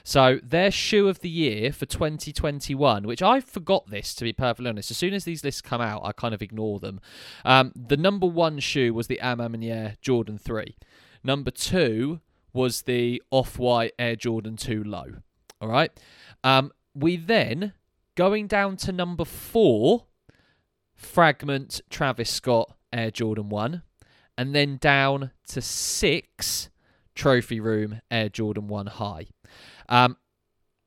Speaker 6: So their shoe of the year for 2021, which I forgot this to be perfectly honest. As soon as these lists come out, I kind of ignore them. Um, the number one shoe was the A Ma Maniére Jordan 3. Number two was the Off White Air Jordan 2 Low. All right. Um, we then going down to number four, Fragment Travis Scott Air Jordan 1, and then down to six, Trophy Room Air Jordan 1 High. Um,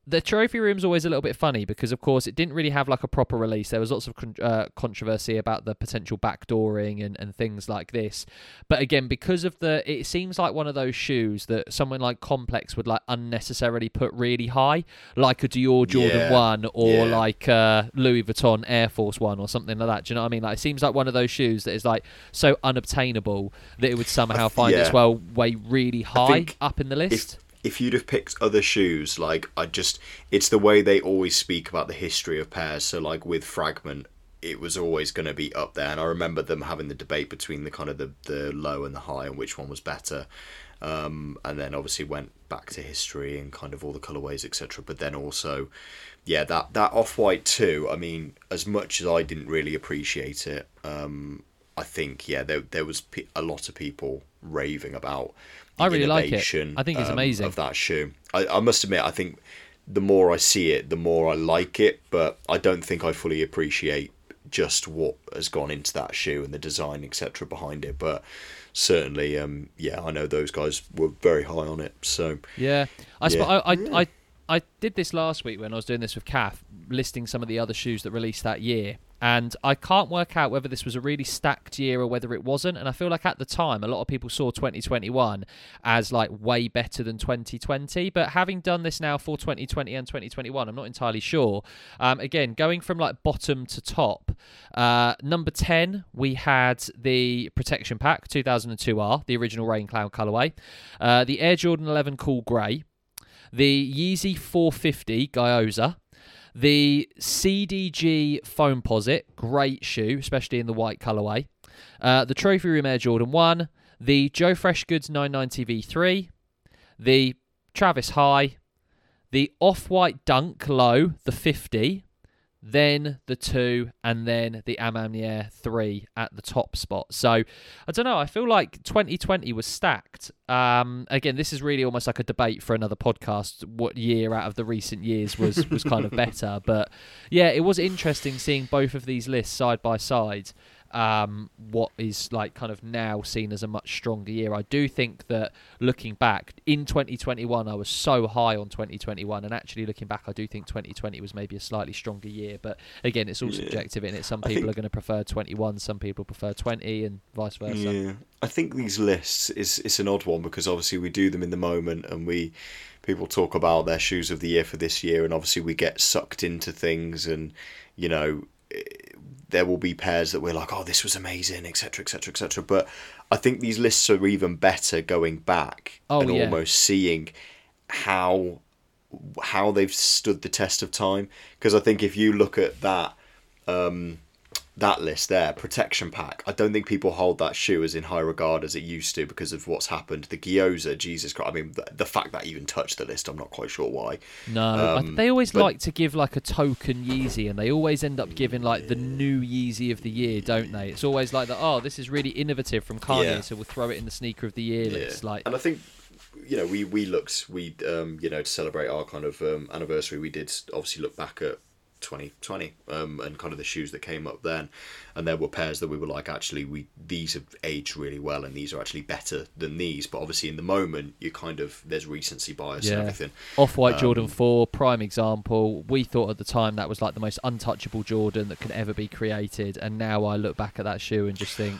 Speaker 6: the trophy room's always a little bit funny because, of course, it didn't really have like a proper release. There was lots of con- uh, controversy about the potential backdooring and, and things like this. But again, because of the, it seems like one of those shoes that someone like Complex would like unnecessarily put really high, like a Dior Jordan
Speaker 3: Yeah.
Speaker 6: One or
Speaker 3: Yeah.
Speaker 6: like uh, Louis Vuitton Air Force One or something like that. Do you know what I mean? Like it seems like one of those shoes that is like so unobtainable that it would somehow find its
Speaker 3: yeah.
Speaker 6: well way really high up in the list.
Speaker 3: If you'd have picked other shoes, like I just, it's the way they always speak about the history of pairs. So like with Fragment, it was always going to be up there, and I remember them having the debate between the kind of the the low and the high and which one was better. Um, and then obviously went back to history and kind of all the colorways, etc. But then also, yeah, that that off white too. I mean, as much as I didn't really appreciate it, um, I think yeah, there there was a lot of people raving about. The
Speaker 6: I really like it.
Speaker 3: innovation,
Speaker 6: I think it's
Speaker 3: um,
Speaker 6: amazing.
Speaker 3: of that shoe. I, I must admit, I think the more I see it, the more I like it. But I don't think I fully appreciate just what has gone into that shoe and the design, etc., behind it. But certainly, um, yeah, I know those guys were very high on it. So
Speaker 6: Yeah, I, sp-
Speaker 3: Yeah.
Speaker 6: I, I, I I did this last week when I was doing this with Kath, listing some of the other shoes that released that year. And I can't work out whether this was a really stacked year or whether it wasn't. And I feel like at the time, a lot of people saw 2021 as like way better than 2020. But having done this now for 2020 and 2021, I'm not entirely sure. Um, again, going from like bottom to top, uh, number 10, we had the Protection Pack 2002R, the original Rain Cloud colorway, uh, the Air Jordan 11 Cool Grey, the Yeezy 450 Gyoza, the CDG Foamposite, great shoe, especially in the white colorway. Uh, the Trophy Room Air Jordan 1, the Joe Fresh Goods 990 V3, the Travis High, the Off White Dunk Low, the 50, then the 2, and then the A Ma Maniére 3 at the top spot. So I don't know. I feel like 2020 was stacked. Um, again, this is really almost like a debate for another podcast. What year out of the recent years was was kind of better? But yeah, it was interesting seeing both of these lists side by side. Um, what is like kind of now seen as a much stronger year. I do think that looking back in 2021, I was so high on 2021, and actually looking back, I do think 2020 was maybe a slightly stronger year. But again, it's all
Speaker 3: Yeah.
Speaker 6: subjective, in it some
Speaker 3: I
Speaker 6: people
Speaker 3: think-
Speaker 6: are going to prefer 21, some people prefer 20, and vice versa.
Speaker 3: Yeah, I think these lists is it's an odd one because obviously we do them in the moment and we people talk about their shoes of the year for this year and obviously we get sucked into things and you know there will be pairs that we're like oh this was amazing etc etc etc but I think these lists are even better going back
Speaker 6: Oh,
Speaker 3: and
Speaker 6: yeah.
Speaker 3: almost seeing how how they've stood the test of time because I think if you look at that um, that list there, protection pack. I don't think people hold that shoe as in high regard as it used to because of what's happened. The Gyoza, Jesus Christ. I mean, the, the fact that even touched the list, I'm not quite sure why.
Speaker 6: No, I-
Speaker 3: Um,
Speaker 6: they always
Speaker 3: but-
Speaker 6: like to give like a token Yeezy, and they always end up giving like the new Yeezy of the year, don't they? It's always like that. Oh, this is really innovative from Kanye,
Speaker 3: Yeah.
Speaker 6: so we'll throw it in the sneaker of the year list. Like,
Speaker 3: and I think you know we we looked we um you know to celebrate our kind of um, anniversary we did obviously look back at 2020 um and kind of the shoes that came up then and there were pairs that we were like actually we these have aged really well and these are actually better than these but obviously in the moment you kind of there's recency bias and everything
Speaker 6: Off White
Speaker 3: Um,
Speaker 6: Jordan 4, prime example. We thought at the time that was like the most untouchable Jordan that could ever be created, and now I look back at that shoe and just think,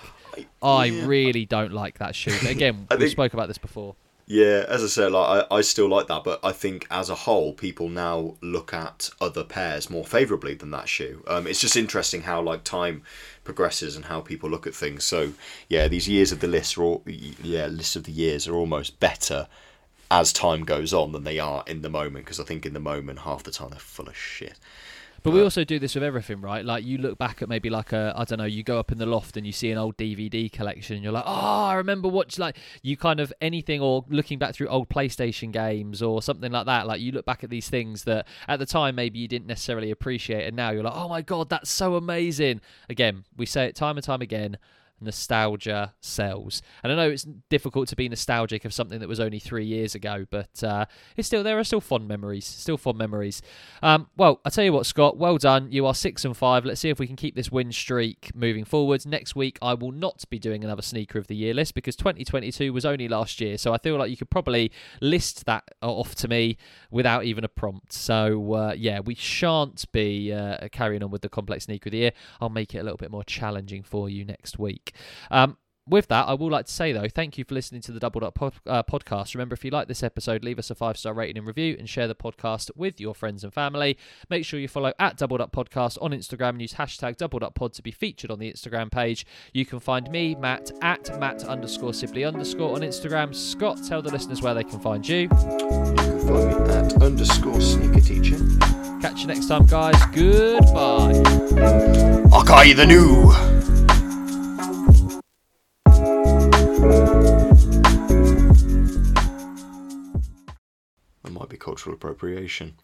Speaker 6: I
Speaker 3: yeah.
Speaker 6: really don't like that shoe. But again,
Speaker 3: I
Speaker 6: we spoke about this before.
Speaker 3: Yeah, as I said, like I, I still like that, but I think as a whole, people now look at other pairs more favourably than that shoe. Um, it's just interesting how like time progresses and how people look at things. So yeah, these years of the list are all, yeah list of the years are almost better as time goes on than they are in the moment because I think in the moment half the time they're full of shit.
Speaker 6: But we also do this with everything, right? Like you look back at maybe like a I don't know, you go up in the loft and you see an old DVD collection and you're like, "Oh, I remember watch like you kind of anything or looking back through old PlayStation games or something like that. Like you look back at these things that at the time maybe you didn't necessarily appreciate and now you're like, "Oh my god, that's so amazing." Again, we say it time and time again, nostalgia sells. And I know it's difficult to be nostalgic of something that was only three years ago, but uh, it's still there are still fond memories, still fond memories. Um, well, I tell you what, Scott, well done. You are six and five. Let's see if we can keep this win streak moving forwards. Next week, I will not be doing another sneaker of the year list because 2022 was only last year, so I feel like you could probably list that off to me without even a prompt. So uh, yeah, we shan't be uh, carrying on with the complex sneaker of the year. I'll make it a little bit more challenging for you next week. Um, with that, I would like to say though, thank you for listening to the Double Up pod, uh, podcast. Remember, if you like this episode, leave us a five star rating and review, and share the podcast with your friends and family. Make sure you follow at Double Up Podcast on Instagram and use hashtag Double Up Pod to be featured on the Instagram page. You can find me, Matt, at Matt underscore Sibley underscore on Instagram. Scott, tell the listeners where they can find you.
Speaker 3: You can find me at underscore sneaker teacher.
Speaker 6: Catch you next time, guys. Goodbye.
Speaker 3: Okay, the new. That might be cultural appropriation.